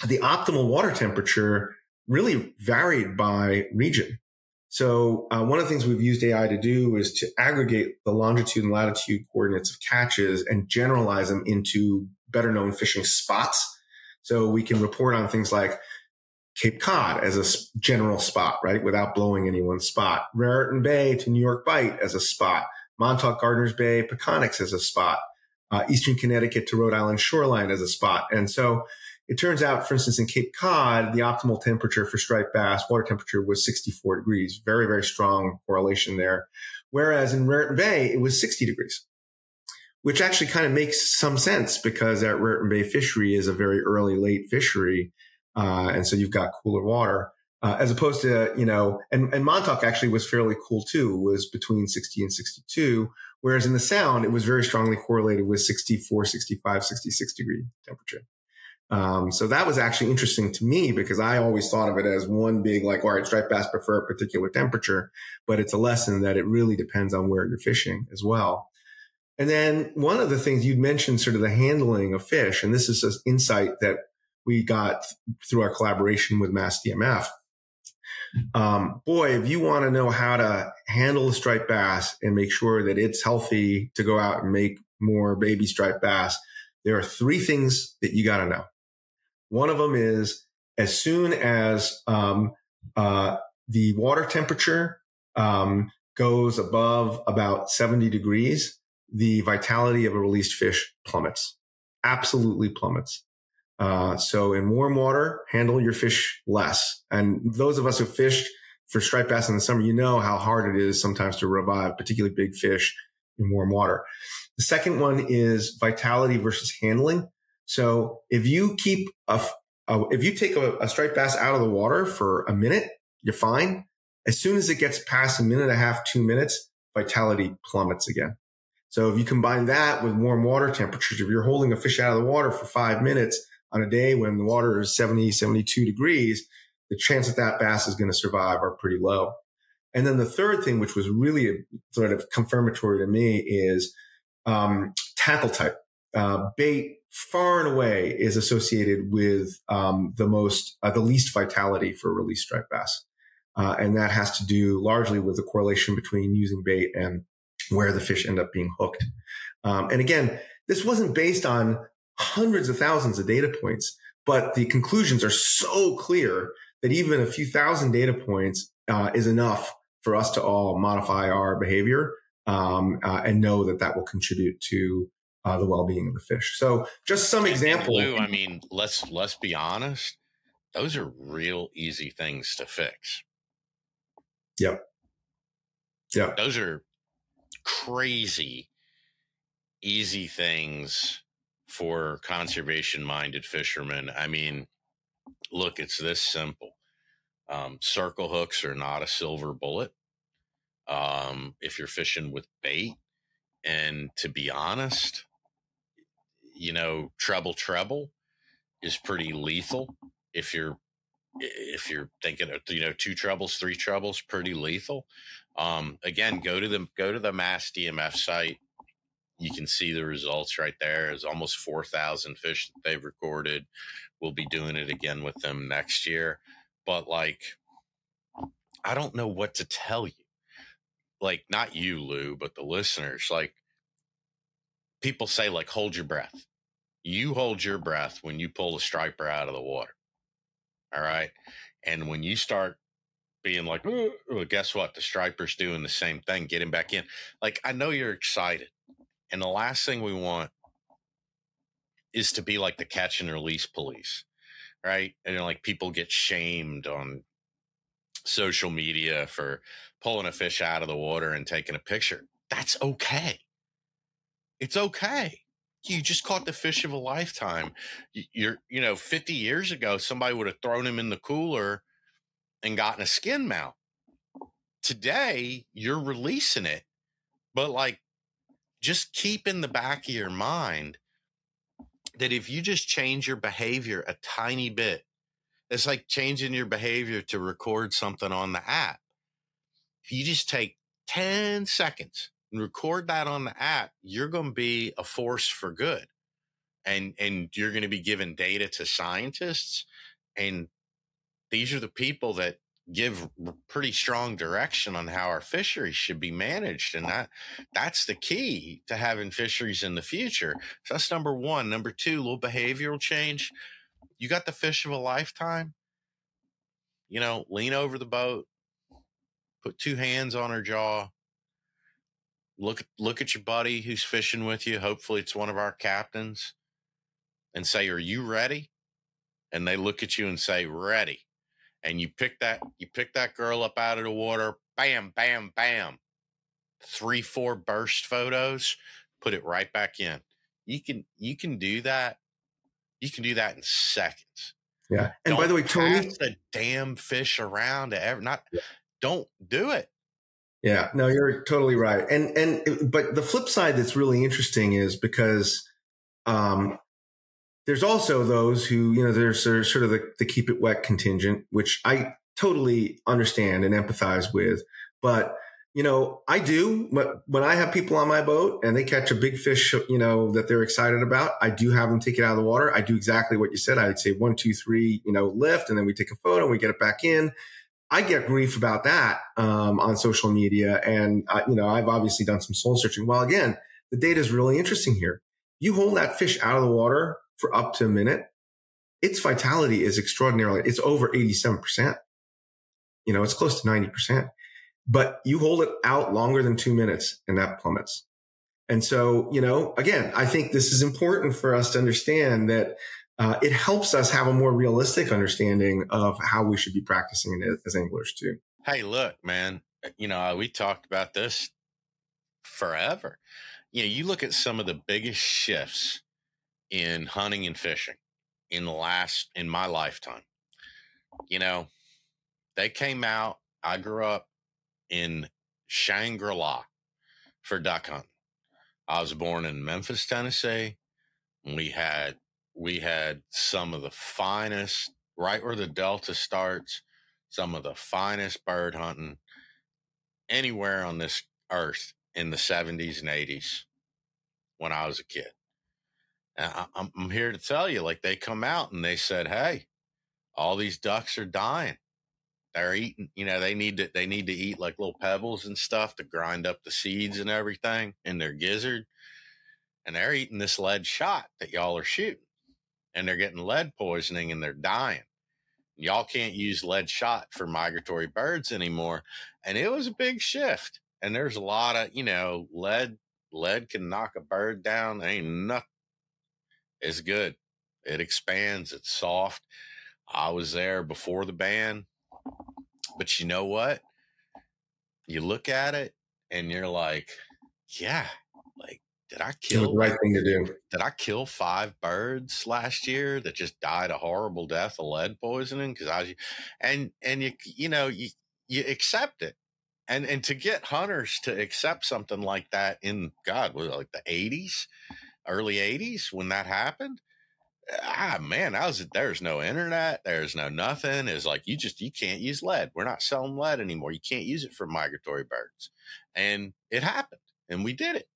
the optimal water temperature really varied by region. So uh, one of the things we've used AI to do is to aggregate the longitude and latitude coordinates of catches and generalize them into better known fishing spots. So we can report on things like Cape Cod as a general spot, right? Without blowing anyone's spot. Raritan Bay to New York Bight as a spot. Montauk Gardner's Bay, Peconics as a spot. Uh, Eastern Connecticut to Rhode Island shoreline as a spot. And so it turns out, for instance, in Cape Cod, the optimal temperature for striped bass, water temperature was 64 degrees. Very, very strong correlation there. Whereas in Raritan Bay, it was 60 degrees, which actually kind of makes some sense because that Raritan Bay fishery is a very early, late fishery. Uh, and so you've got cooler water. Uh, as opposed to, you know, and, and Montauk actually was fairly cool too, was between 60 and 62. Whereas in the sound, it was very strongly correlated with 64, 65, 66 degree temperature. Um, so that was actually interesting to me because I always thought of it as one big, like, all right, striped bass prefer a particular temperature, but it's a lesson that it really depends on where you're fishing as well. And then one of the things you'd mentioned, sort of the handling of fish, and this is an insight that we got through our collaboration with Mass DMF. Um, boy, if you want to know how to handle a striped bass and make sure that it's healthy to go out and make more baby striped bass, there are three things that you got to know. One of them is as soon as um, uh, the water temperature um, goes above about 70 degrees, the vitality of a released fish plummets, absolutely plummets. Uh, so in warm water, handle your fish less. And those of us who fished for striped bass in the summer, you know how hard it is sometimes to revive, particularly big fish in warm water. The second one is vitality versus handling. So if you keep a, a if you take a, a striped bass out of the water for a minute, you're fine. As soon as it gets past a minute and a half, two minutes, vitality plummets again. So if you combine that with warm water temperatures, if you're holding a fish out of the water for five minutes on a day when the water is 70, 72 degrees, the chance that that bass is going to survive are pretty low. And then the third thing, which was really sort of confirmatory to me, is um, tackle type. Uh, bait far and away is associated with um, the most, uh, the least vitality for release striped bass. Uh, and that has to do largely with the correlation between using bait and where the fish end up being hooked. Um, and again, this wasn't based on hundreds of thousands of data points, but the conclusions are so clear that even a few thousand data points uh, is enough for us to all modify our behavior um, uh, and know that that will contribute to uh, the well-being of the fish. So, just some examples. I mean, let's let's be honest; those are real easy things to fix. Yep. Yeah. Those are crazy easy things for conservation-minded fishermen. I mean, look, it's this simple. Um, circle hooks are not a silver bullet. Um, if you're fishing with bait, and to be honest, you know, treble treble is pretty lethal. If you're if you're thinking of you know two trebles, three trebles, pretty lethal. Um, again, go to the go to the Mass DMF site. You can see the results right there. There's almost four thousand fish that they've recorded. We'll be doing it again with them next year. But like, I don't know what to tell you. Like, not you, Lou, but the listeners. Like, people say, like, hold your breath you hold your breath when you pull the striper out of the water. All right. And when you start being like, well, guess what? The striper's doing the same thing, get him back in. Like, I know you're excited. And the last thing we want is to be like the catch and release police, right? And like people get shamed on social media for pulling a fish out of the water and taking a picture. That's okay. It's okay you just caught the fish of a lifetime. You're, you know, 50 years ago, somebody would have thrown him in the cooler and gotten a skin mount. Today, you're releasing it, but like, just keep in the back of your mind that if you just change your behavior a tiny bit, it's like changing your behavior to record something on the app. If you just take 10 seconds and record that on the app, you're going to be a force for good. And, and you're going to be giving data to scientists. And these are the people that give pretty strong direction on how our fisheries should be managed and that that's the key to having fisheries in the future. So that's number one. Number two little behavioral change. You got the fish of a lifetime. You know lean over the boat. Put two hands on her jaw. Look look at your buddy who's fishing with you. Hopefully it's one of our captains. And say are you ready? And they look at you and say ready and you pick that you pick that girl up out of the water bam bam bam three four burst photos put it right back in. You can you can do that you can do that in seconds. Yeah and don't by the way tony the damn fish around to ever not yeah. don't do it. Yeah no you're totally right and and but the flip side that's really interesting is because um there's also those who, you know, there's, sort of the, the keep it wet contingent, which I totally understand and empathize with. But, you know, I do but when I have people on my boat and they catch a big fish, you know, that they're excited about, I do have them take it out of the water. I do exactly what you said. I'd say one, two, three, you know, lift, and then we take a photo and we get it back in. I get grief about that um, on social media. And, I, you know, I've obviously done some soul searching. Well, again, the data is really interesting here. You hold that fish out of the water for up to a minute, its vitality is extraordinarily, it's over 87%. You know, it's close to 90%. But you hold it out longer than two minutes and that plummets. And so, you know, again, I think this is important for us to understand that uh, it helps us have a more realistic understanding of how we should be practicing it as anglers too. Hey, look, man, you know, we talked about this forever. You know, you look at some of the biggest shifts in hunting and fishing in the last in my lifetime. You know, they came out. I grew up in Shangri La for duck hunting. I was born in Memphis, Tennessee. We had we had some of the finest right where the Delta starts, some of the finest bird hunting anywhere on this earth in the 70s and 80s when I was a kid. I'm, I'm here to tell you, like they come out and they said, "Hey, all these ducks are dying. They're eating. You know, they need to they need to eat like little pebbles and stuff to grind up the seeds and everything in their gizzard, and they're eating this lead shot that y'all are shooting, and they're getting lead poisoning and they're dying." Y'all can't use lead shot for migratory birds anymore. And it was a big shift. And there's a lot of, you know, lead lead can knock a bird down. ain't nothing is good. It expands. It's soft. I was there before the ban, but you know what? You look at it and you're like, yeah, like did I kill the right thing to do? Did I kill five birds last year that just died a horrible death of lead poisoning? Because I and and you you know you you accept it, and and to get hunters to accept something like that in God was like the eighties, early 80s when that happened ah man that was there's no internet there's no nothing it's like you just you can't use lead we're not selling lead anymore you can't use it for migratory birds and it happened and we did it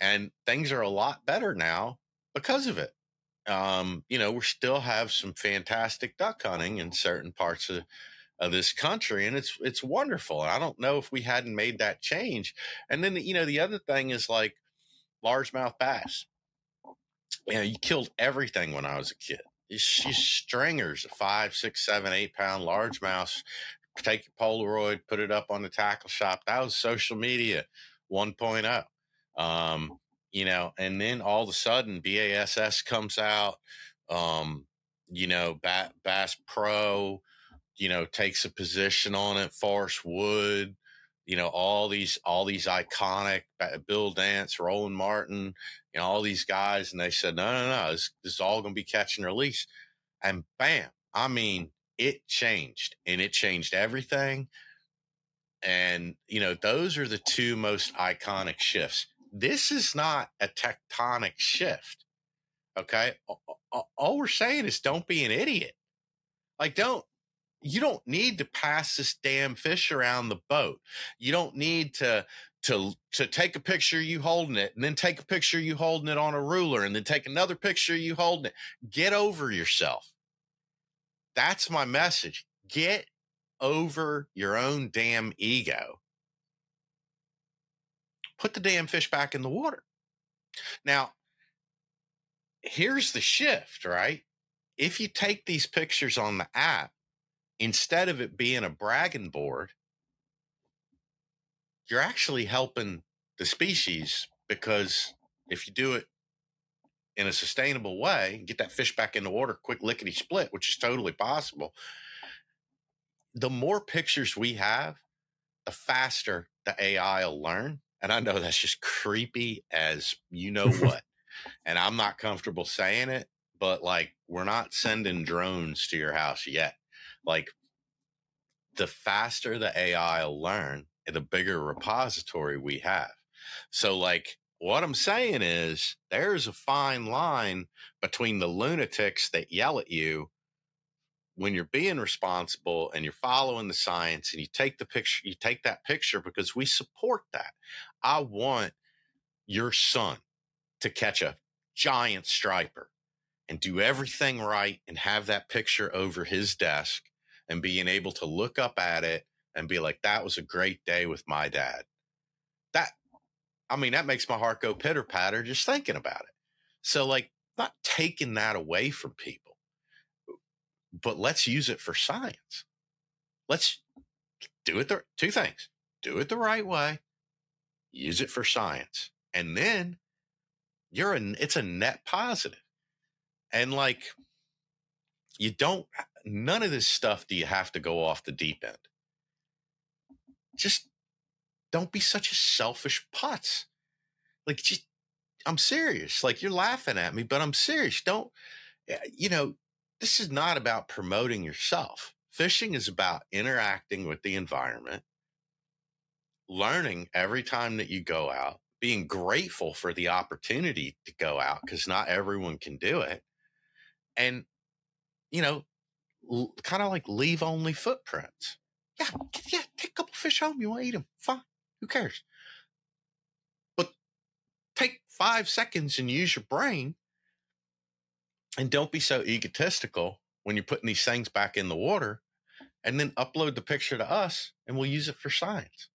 and things are a lot better now because of it um, you know we still have some fantastic duck hunting in certain parts of of this country and it's it's wonderful i don't know if we hadn't made that change and then you know the other thing is like largemouth bass. You know, you killed everything when I was a kid. You, you stringers, five, six, seven, eight pound largemouth. Take your Polaroid, put it up on the tackle shop. That was social media 1.0. Um, you know, and then all of a sudden BASS comes out. Um, you know, Bass Pro, you know, takes a position on it. Forrest Wood, you know all these all these iconic uh, Bill Dance, Roland Martin, you know all these guys, and they said no, no, no, this, this is all going to be catch and release, and bam! I mean, it changed, and it changed everything. And you know, those are the two most iconic shifts. This is not a tectonic shift. Okay, all we're saying is don't be an idiot. Like don't you don't need to pass this damn fish around the boat. You don't need to to to take a picture you holding it and then take a picture you holding it on a ruler and then take another picture you holding it. Get over yourself. That's my message. Get over your own damn ego. Put the damn fish back in the water. Now, here's the shift, right? If you take these pictures on the app, instead of it being a bragging board, you're actually helping the species because if you do it in a sustainable way, get that fish back in the water quick lickety split, which is totally possible. The more pictures we have, the faster the AI will learn. And I know that's just creepy as you know [LAUGHS] what. and I'm not comfortable saying it, but like we're not sending drones to your house yet. Like the faster the AI learn, eh, the bigger repository we have. So, like, what I'm saying is there's a fine line between the lunatics that yell at you when you're being responsible and you're following the science and you take the picture, you take that picture because we support that. I want your son to catch a giant striper and do everything right and have that picture over his desk and being able to look up at it and be like, that was a great day with my dad. That, I mean, that makes my heart go pitter patter just thinking about it. So, like, not taking that away from people, but let's use it for science. Let's do it the two things do it the right way, use it for science. And then you're a, it's a net positive. And like, you don't, none of this stuff do you have to go off the deep end just don't be such a selfish putz. Like, just, I'm serious. Like, you're laughing at me, but I'm serious. Don't, eh, you know, this is not about promoting yourself. Fishing is about interacting with the environment, learning every time that you go out, being grateful for the opportunity to go out because not everyone can do it. And, you know, l- kind of like leave only footprints. Yeah, yeah, take a couple fish home. You want to eat them? Fine. Who cares? But take five seconds and use your brain. And don't be so egotistical when you're putting these things back in the water. And then upload the picture to us and we'll use it for science.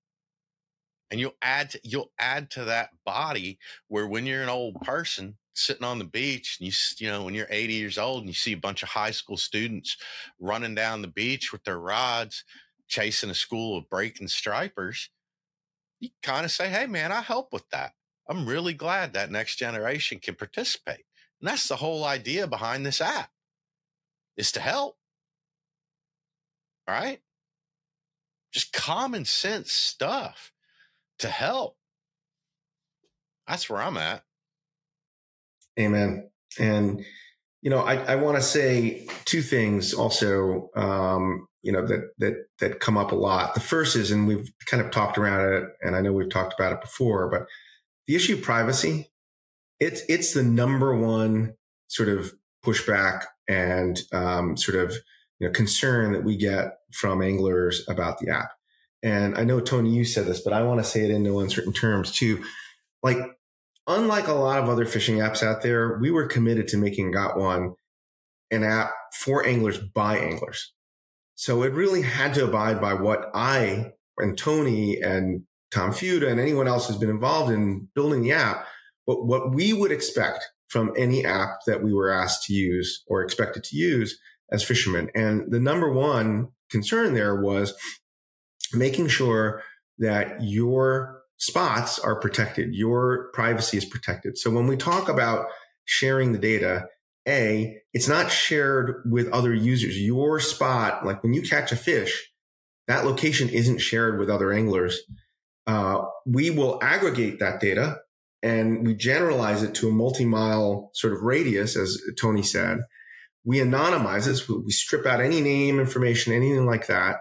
And you'll add to, you'll add to that body where when you're an old person sitting on the beach and you you know when you're 80 years old and you see a bunch of high school students running down the beach with their rods chasing a school of breaking stripers, you kind of say, hey, man, I help with that. I'm really glad that next generation can participate. And that's the whole idea behind this app is to help. Right? Just common sense stuff to help. That's where I'm at. Amen. And you know, I, I want to say two things also, um, you know, that, that, that come up a lot. The first is, and we've kind of talked around it, and I know we've talked about it before, but the issue of privacy, it's, it's the number one sort of pushback and, um, sort of, you know, concern that we get from anglers about the app. And I know, Tony, you said this, but I want to say it in no uncertain terms too. Like unlike a lot of other fishing apps out there, we were committed to making Got One an app for anglers by anglers. So it really had to abide by what I and Tony and Tom Fuda and anyone else who's been involved in building the app, but what we would expect from any app that we were asked to use or expected to use as fishermen. And the number one concern there was making sure that your spots are protected. Your privacy is protected. So when we talk about sharing the data, A, it's not shared with other users. Your spot, like when you catch a fish, that location isn't shared with other anglers. Uh, we will aggregate that data and we generalize it to a multi-mile sort of radius, as Tony said. We anonymize it. We strip out any name information, anything like that.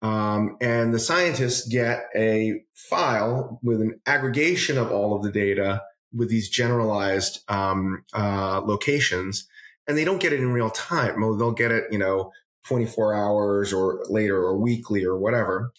Um, and the scientists get a file with an aggregation of all of the data with these generalized um, uh, locations, and they don't get it in real time. They'll get it, you know, 24 hours or later or weekly or whatever.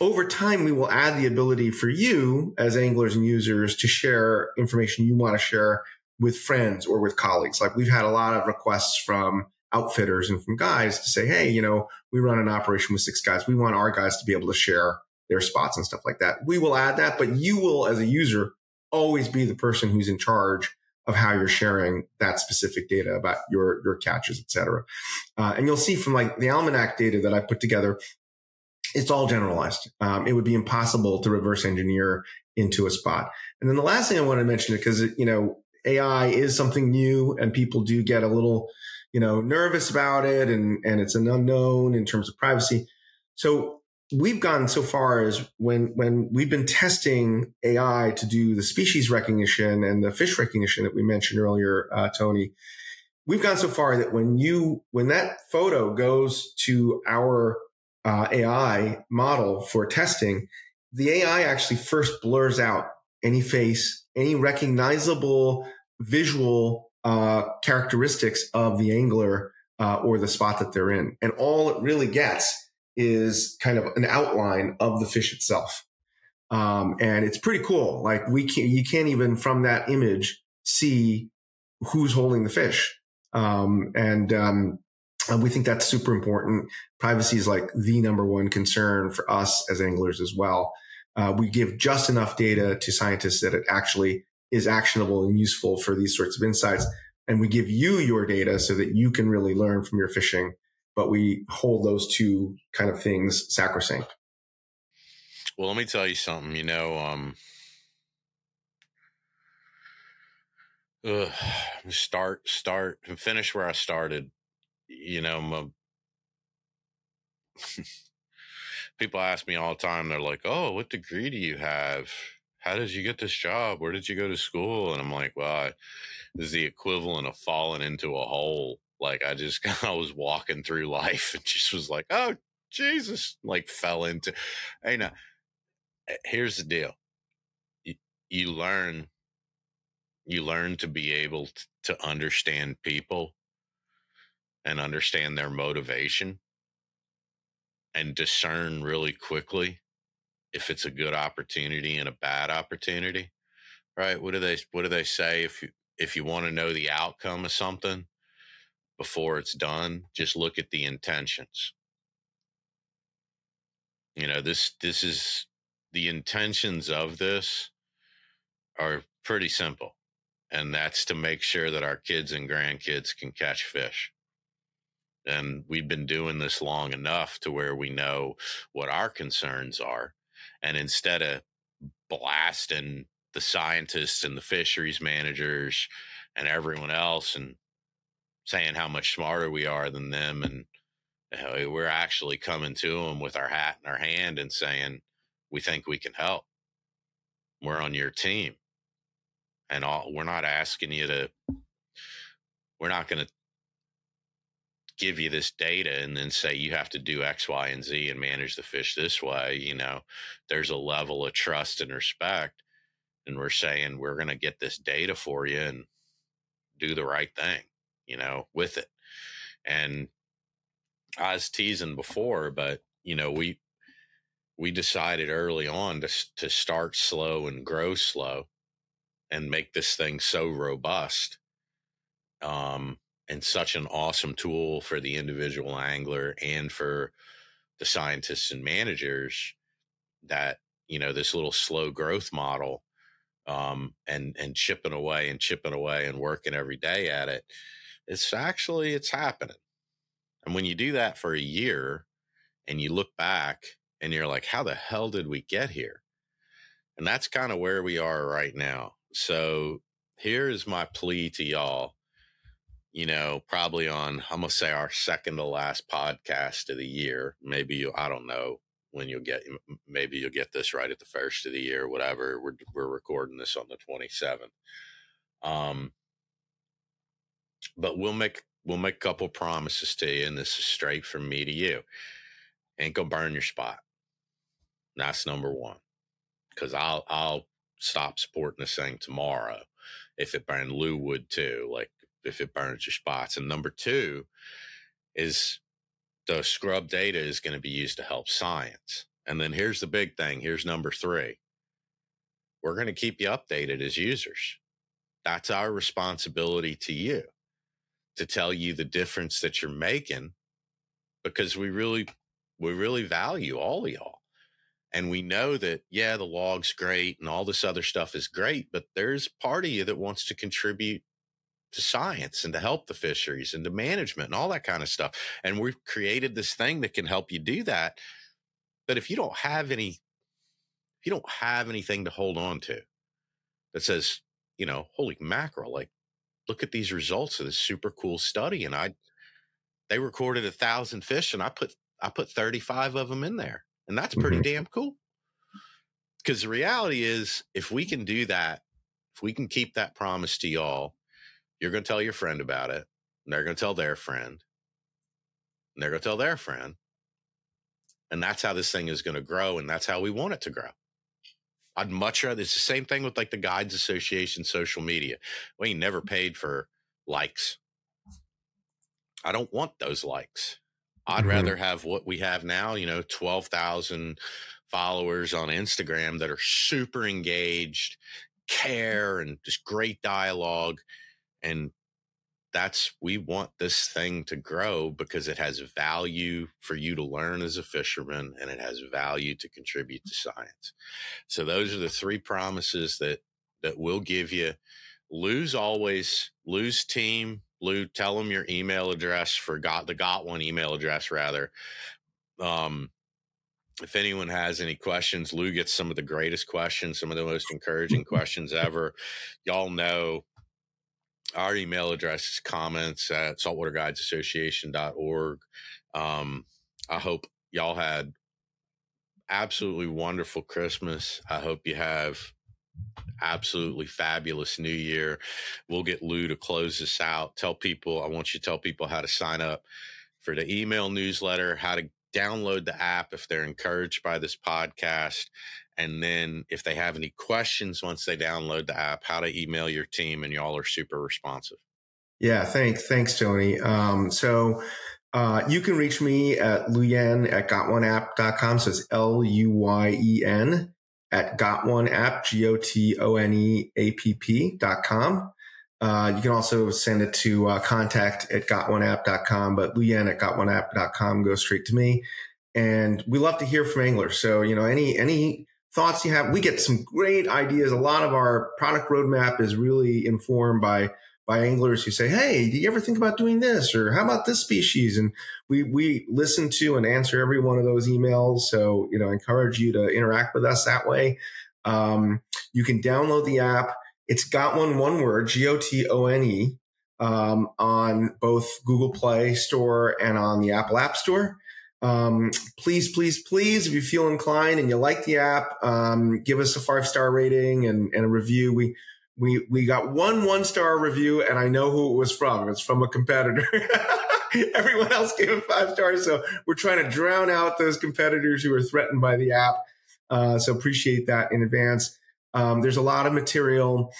Over time, we will add the ability for you as anglers and users to share information you want to share with friends or with colleagues. Like we've had a lot of requests from outfitters and from guys to say, Hey, you know, we run an operation with six guys. We want our guys to be able to share their spots and stuff like that. We will add that, but you will, as a user, always be the person who's in charge of how you're sharing that specific data about your your catches, et cetera. Uh, and you'll see from like the almanac data that I put together, it's all generalized. Um, it would be impossible to reverse engineer into a spot. And then the last thing I want to mention, because you know AI is something new, and people do get a little you know nervous about it, and and it's an unknown in terms of privacy. So we've gone so far as when when we've been testing AI to do the species recognition and the fish recognition that we mentioned earlier, uh, Tony. We've gone so far that when you when that photo goes to our uh, AI model for testing, the AI actually first blurs out any face, any recognizable visual uh, characteristics of the angler uh, or the spot that they're in, and all it really gets is kind of an outline of the fish itself. Um, and it's pretty cool. Like we can't, you can't even from that image see who's holding the fish. Um, and, um, and we think that's super important. Privacy is like the number one concern for us as anglers as well. Uh, we give just enough data to scientists that it actually is actionable and useful for these sorts of insights. And we give you your data so that you can really learn from your fishing. but we hold those two kind of things sacrosanct. Well, let me tell you something. You know, um, ugh, start, start, and finish where I started. You know, my, [LAUGHS] people ask me all the time. They're like, "Oh, what degree do you have? How did you get this job? Where did you go to school?" And I'm like, "Well, I, this is the equivalent of falling into a hole." Like I just [LAUGHS] of was walking through life and just was like, oh Jesus, like fell into. Hey, now eh, here's the deal: you, you learn, you learn to be able t- to understand people and understand their motivation and discern really quickly if it's a good opportunity and a bad opportunity right? What do they what do they say if you if you want to know the outcome of something before it's done just look at the intentions. You know this this is the intentions of this are pretty simple and that's to make sure that our kids and grandkids can catch fish. And we've been doing this long enough to where we know what our concerns are and instead of blasting the scientists and the fisheries managers and everyone else and saying how much smarter we are than them and eh, we're actually coming to them with our hat in our hand and saying we think we can help. We're on your team. And all we're not asking you to we're not going to give you this data and then say you have to do x y and z and manage the fish this way you know there's a level of trust and respect and we're saying we're going to get this data for you and do the right thing you know, with it. And I was teasing before, but you know, we we decided early on to to start slow and grow slow, and make this thing so robust, um, and such an awesome tool for the individual angler and for the scientists and managers that you know this little slow growth model um, and and chipping away and chipping away and working every day at it it's actually it's happening. And when you do that for a year and you look back and you're like, how the hell did we get here? And that's kind of where we are right now. So here's my plea to y'all. You know, probably on, I'm going to say our second to last podcast of the year. Maybe you, I don't know when you'll get, maybe you'll get this right at the first of the year, whatever. We're, we're recording this on the 27th. Um, but we'll make we'll make a couple promises to you, and this is straight from me to you. Ain't gonna burn your spot. That's number one. Cause I'll I'll stop supporting this thing tomorrow if it burns. Lou would too, like if it burns your spots. And number two is the scrub data is going to be used to help science. And then here's the big thing. Here's number three. We're going to keep you updated as users. That's our responsibility to you to tell you the difference that you're making because we really, we really value all of y'all. And we know that, yeah, the log's great and all this other stuff is great, but there's part of you that wants to contribute to science and to help the fisheries and to management and all that kind of stuff. And we've created this thing that can help you do that. But if you don't have any, if you don't have anything to hold on to that says, you know, holy mackerel, like look at these results of this super cool study. And I, they recorded a thousand fish and I put, I put 35 of them in there and that's pretty mm-hmm. damn cool. Because the reality is, if we can do that, if we can keep that promise to y'all, you're going to tell your friend about it. And they're going to tell their friend. And they're going to tell their friend. And that's how this thing is going to grow. And that's how we want it to grow. I'd much rather, it's the same thing with like the Guides Association social media. We ain't never paid for likes. I don't want those likes. I'd mm-hmm. rather have what we have now, you know, 12,000 followers on Instagram that are super engaged, care, and just great dialogue. And that's, we want this thing to grow because it has value for you to learn as a fisherman and it has value to contribute to science. So those are the three promises that, that we'll give you. Lou's always, Lou's team Lou, tell them your email address for got the got one email address rather. Um, if anyone has any questions, Lou gets some of the greatest questions, some of the most encouraging questions ever. Y'all know our email address is comments at saltwaterguidesassociation.org. Um, I hope y'all had absolutely wonderful Christmas. I hope you have absolutely fabulous new year. We'll get Lou to close this out. Tell people, I want you to tell people how to sign up for the email newsletter, how to download the app if they're encouraged by this podcast. And then if they have any questions once they download the app, how to email your team. And y'all are super responsive. Yeah, thanks. Thanks, Tony. Um, so uh, you can reach me at luyen at gotoneapp.com. So it's L U Y E N at got one app, G O T O N E A P P dot com. Uh, you can also send it to uh, contact at gotoneapp.com, but luyen at gotoneapp.com goes straight to me. And we love to hear from anglers. So, you know, any, any thoughts you have, we get some great ideas. A lot of our product roadmap is really informed by by anglers who say, Hey, do you ever think about doing this? Or how about this species? And we, we listen to and answer every one of those emails. So, you know, I encourage you to interact with us that way. Um, you can download the app. It's got one, one word, G O T O N E, um, on both Google Play Store and on the Apple App Store. Um, please, please, please, if you feel inclined and you like the app, um, give us a five star rating and, and a review. We, we we got one one star review, and I know who it was from. It's from a competitor. [LAUGHS] Everyone else gave it five stars, so we're trying to drown out those competitors who are threatened by the app. Uh, so appreciate that in advance. Um, there's a lot of material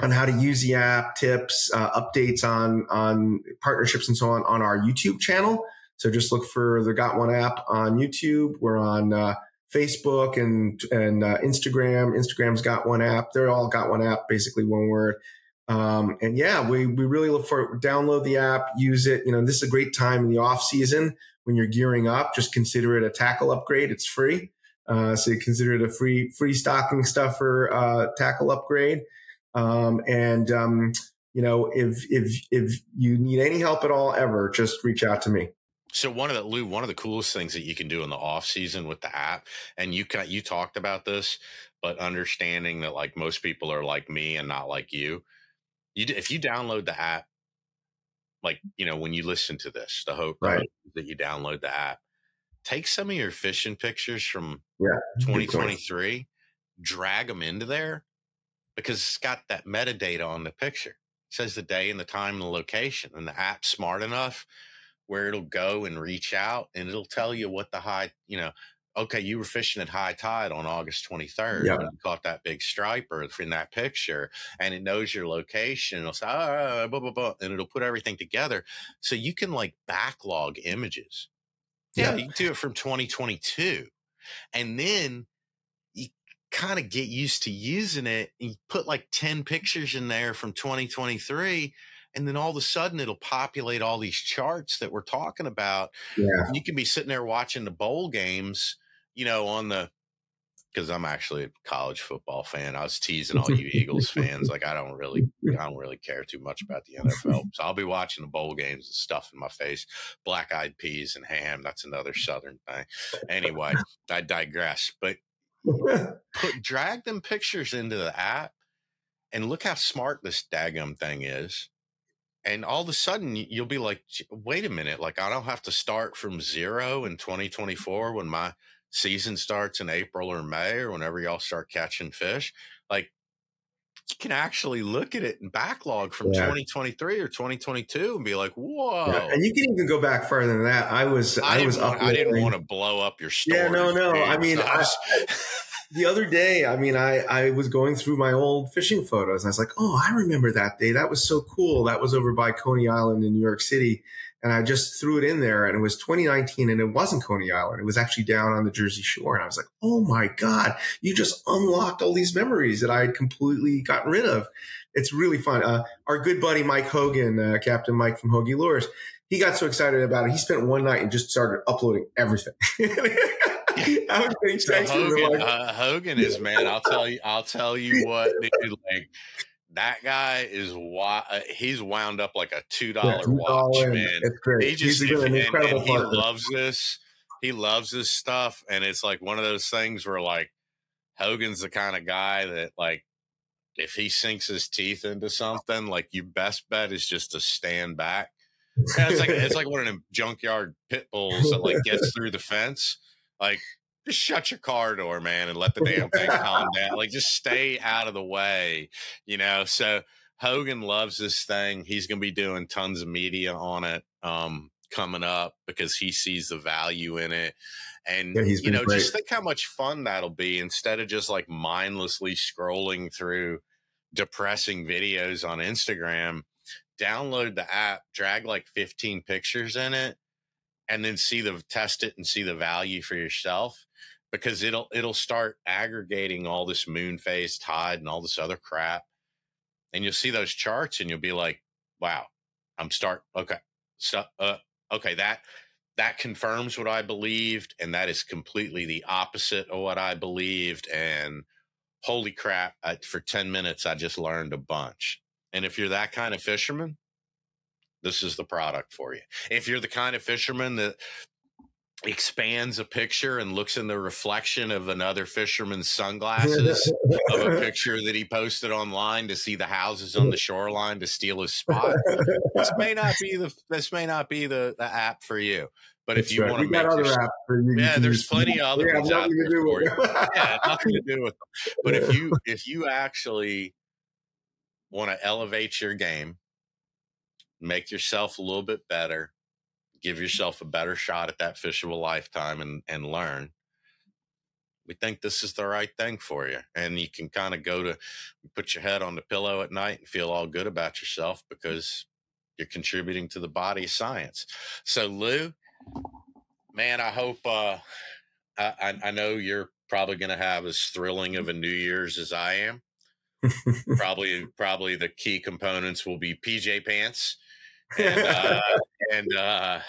on how to use the app, tips, uh, updates on on partnerships and so on on our YouTube channel. So just look for the Got One app on YouTube. We're on uh, Facebook and and uh, Instagram. Instagram's got one app. They're all got one app, basically one word. Um, and yeah, we we really look for download the app, use it. You know, this is a great time in the off season when you're gearing up. Just consider it a tackle upgrade. It's free, uh, so you consider it a free free stocking stuffer uh, tackle upgrade. Um, and um, you know, if if if you need any help at all ever, just reach out to me. So one of the Lou, one of the coolest things that you can do in the off season with the app, and you got you talked about this, but understanding that like most people are like me and not like you, you if you download the app, like you know when you listen to this, the hope right. that you download the app, take some of your fishing pictures from yeah 2023, drag them into there because it's got that metadata on the picture. It says the day and the time and the location, and the app's smart enough where it'll go and reach out and it'll tell you what the high, you know, okay, you were fishing at high tide on August 23rd Yeah. when you caught that big striper in that picture, and it knows your location. It'll say, oh, blah, blah, blah, and it'll put everything together. So you can like backlog images. Yeah, Yeah. you can do it from 2022. And then you kind of get used to using it. And you put like 10 pictures in there from 2023. And then all of a sudden it'll populate all these charts that we're talking about. Yeah. You can be sitting there watching the bowl games, you know, on the because I'm actually a college football fan. I was teasing all you Eagles fans. Like I don't really I don't really care too much about the NFL. So I'll be watching the bowl games and stuff in my face. Black eyed peas and ham. That's another southern thing. Anyway, I digress. But put drag them pictures into the app and look how smart this daggum thing is. And all of a sudden you'll be like, wait a minute, like I don't have to start from zero in 2024 when my season starts in April or May or whenever y'all start catching fish. Like you can actually look at it in backlog from Yeah. 2023 or 2022 and be like, whoa. Yeah, And you can even go back further than that. I was I, I, was want, I didn't want to blow up your story. Yeah, no, no. I mean, I- the other day, I mean, I, I was going through my old fishing photos and I was like, oh, I remember that day. That was so cool. That was over by Coney Island in New York City. And I just threw it in there and it was 2019 and it wasn't Coney Island. It was actually down on the Jersey Shore. And I was like, oh my God, you just unlocked all these memories that I had completely gotten rid of. It's really fun. Uh, our good buddy Mike Hogan, uh, Captain Mike from Hogy Lures, he got so excited about it. He spent one night and just started uploading everything. [LAUGHS] [LAUGHS] I was getting So Hogan, like, uh, Hogan is man. I'll tell you. I'll tell you [LAUGHS] what, dude. Like that guy is why uh, he's wound up like a two dollar Yeah, watch, in. man. He just He's an and, incredible and he loves this. He loves this stuff, and it's like one of those things where like Hogan's the kind of guy that like if he sinks his teeth into something, like your best bet is just to stand back. It's like it's like one of them junkyard pit bulls that like gets [LAUGHS] through the fence. Like, just shut your car door, man, and let the damn thing calm down. Like, just stay out of the way, you know. So Hogan loves this thing. He's gonna be doing tons of media on it um coming up because he sees the value in it. And Yeah, he's you know, great. just think how much fun that'll be instead of just like mindlessly scrolling through depressing videos on Instagram download the app, drag like 15 pictures in it, and then see the test it and see the value for yourself because it'll it'll start aggregating all this moon phase tide and all this other crap. And you'll see those charts and you'll be like, wow, I'm start okay. So uh okay, that that confirms what I believed, and that is completely the opposite of what I believed. And holy crap, I, for 10 minutes, I just learned a bunch. And if you're that kind of fisherman, this is the product for you. If you're the kind of fisherman that expands a picture and looks in the reflection of another fisherman's sunglasses of a [LAUGHS] picture that he posted online to see the houses on the shoreline to steal his spot, this may not be the this may not be the, the app for you. But if That's you right. want to make other apps for you. Yeah, there's plenty [LAUGHS] of other Yeah, ones out to there do for you. yeah, nothing to [LAUGHS] do with them. But if you if you actually want to elevate your game, make yourself a little bit better, give yourself a better shot at that fish of a lifetime and and learn. We think this is the right thing for you. And you can kind of go to put your head on the pillow at night and feel all good about yourself because you're contributing to the body of science. So Lou, man, I hope uh I, I, I know you're probably going to have as thrilling of a New Year's as I am. [LAUGHS] probably, probably the key components will be PJ pants, and [LAUGHS] uh, and uh,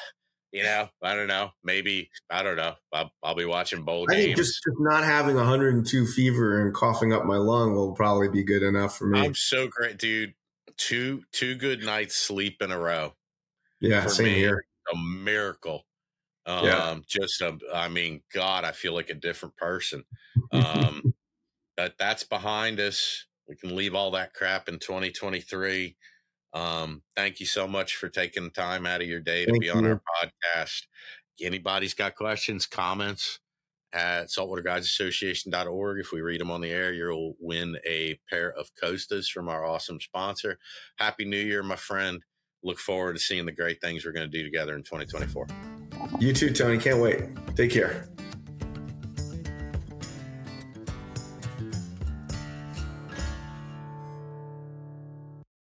you know, I don't know, maybe I don't know. I'll, I'll be watching bowl I think games. just, just not having 102 fever and coughing up my lung will probably be good enough for me. I'm so great, dude. Two two good nights sleep in a row. yeah, for same me, here. A miracle. Um, Yeah. just a, I mean, God, I feel like a different person. Um, [LAUGHS] but that's behind us. We can leave all that crap in 2023. Um, thank you so much for taking the time out of your day to Thank be on you. our podcast. Anybody's got questions, comments at saltwaterguidesassociation.org. If we read them on the air, you'll win a pair of Costas from our awesome sponsor. Happy New Year, my friend. Look forward to seeing the great things we're going to do together in 2024. You too, Tony. Can't wait. Take care.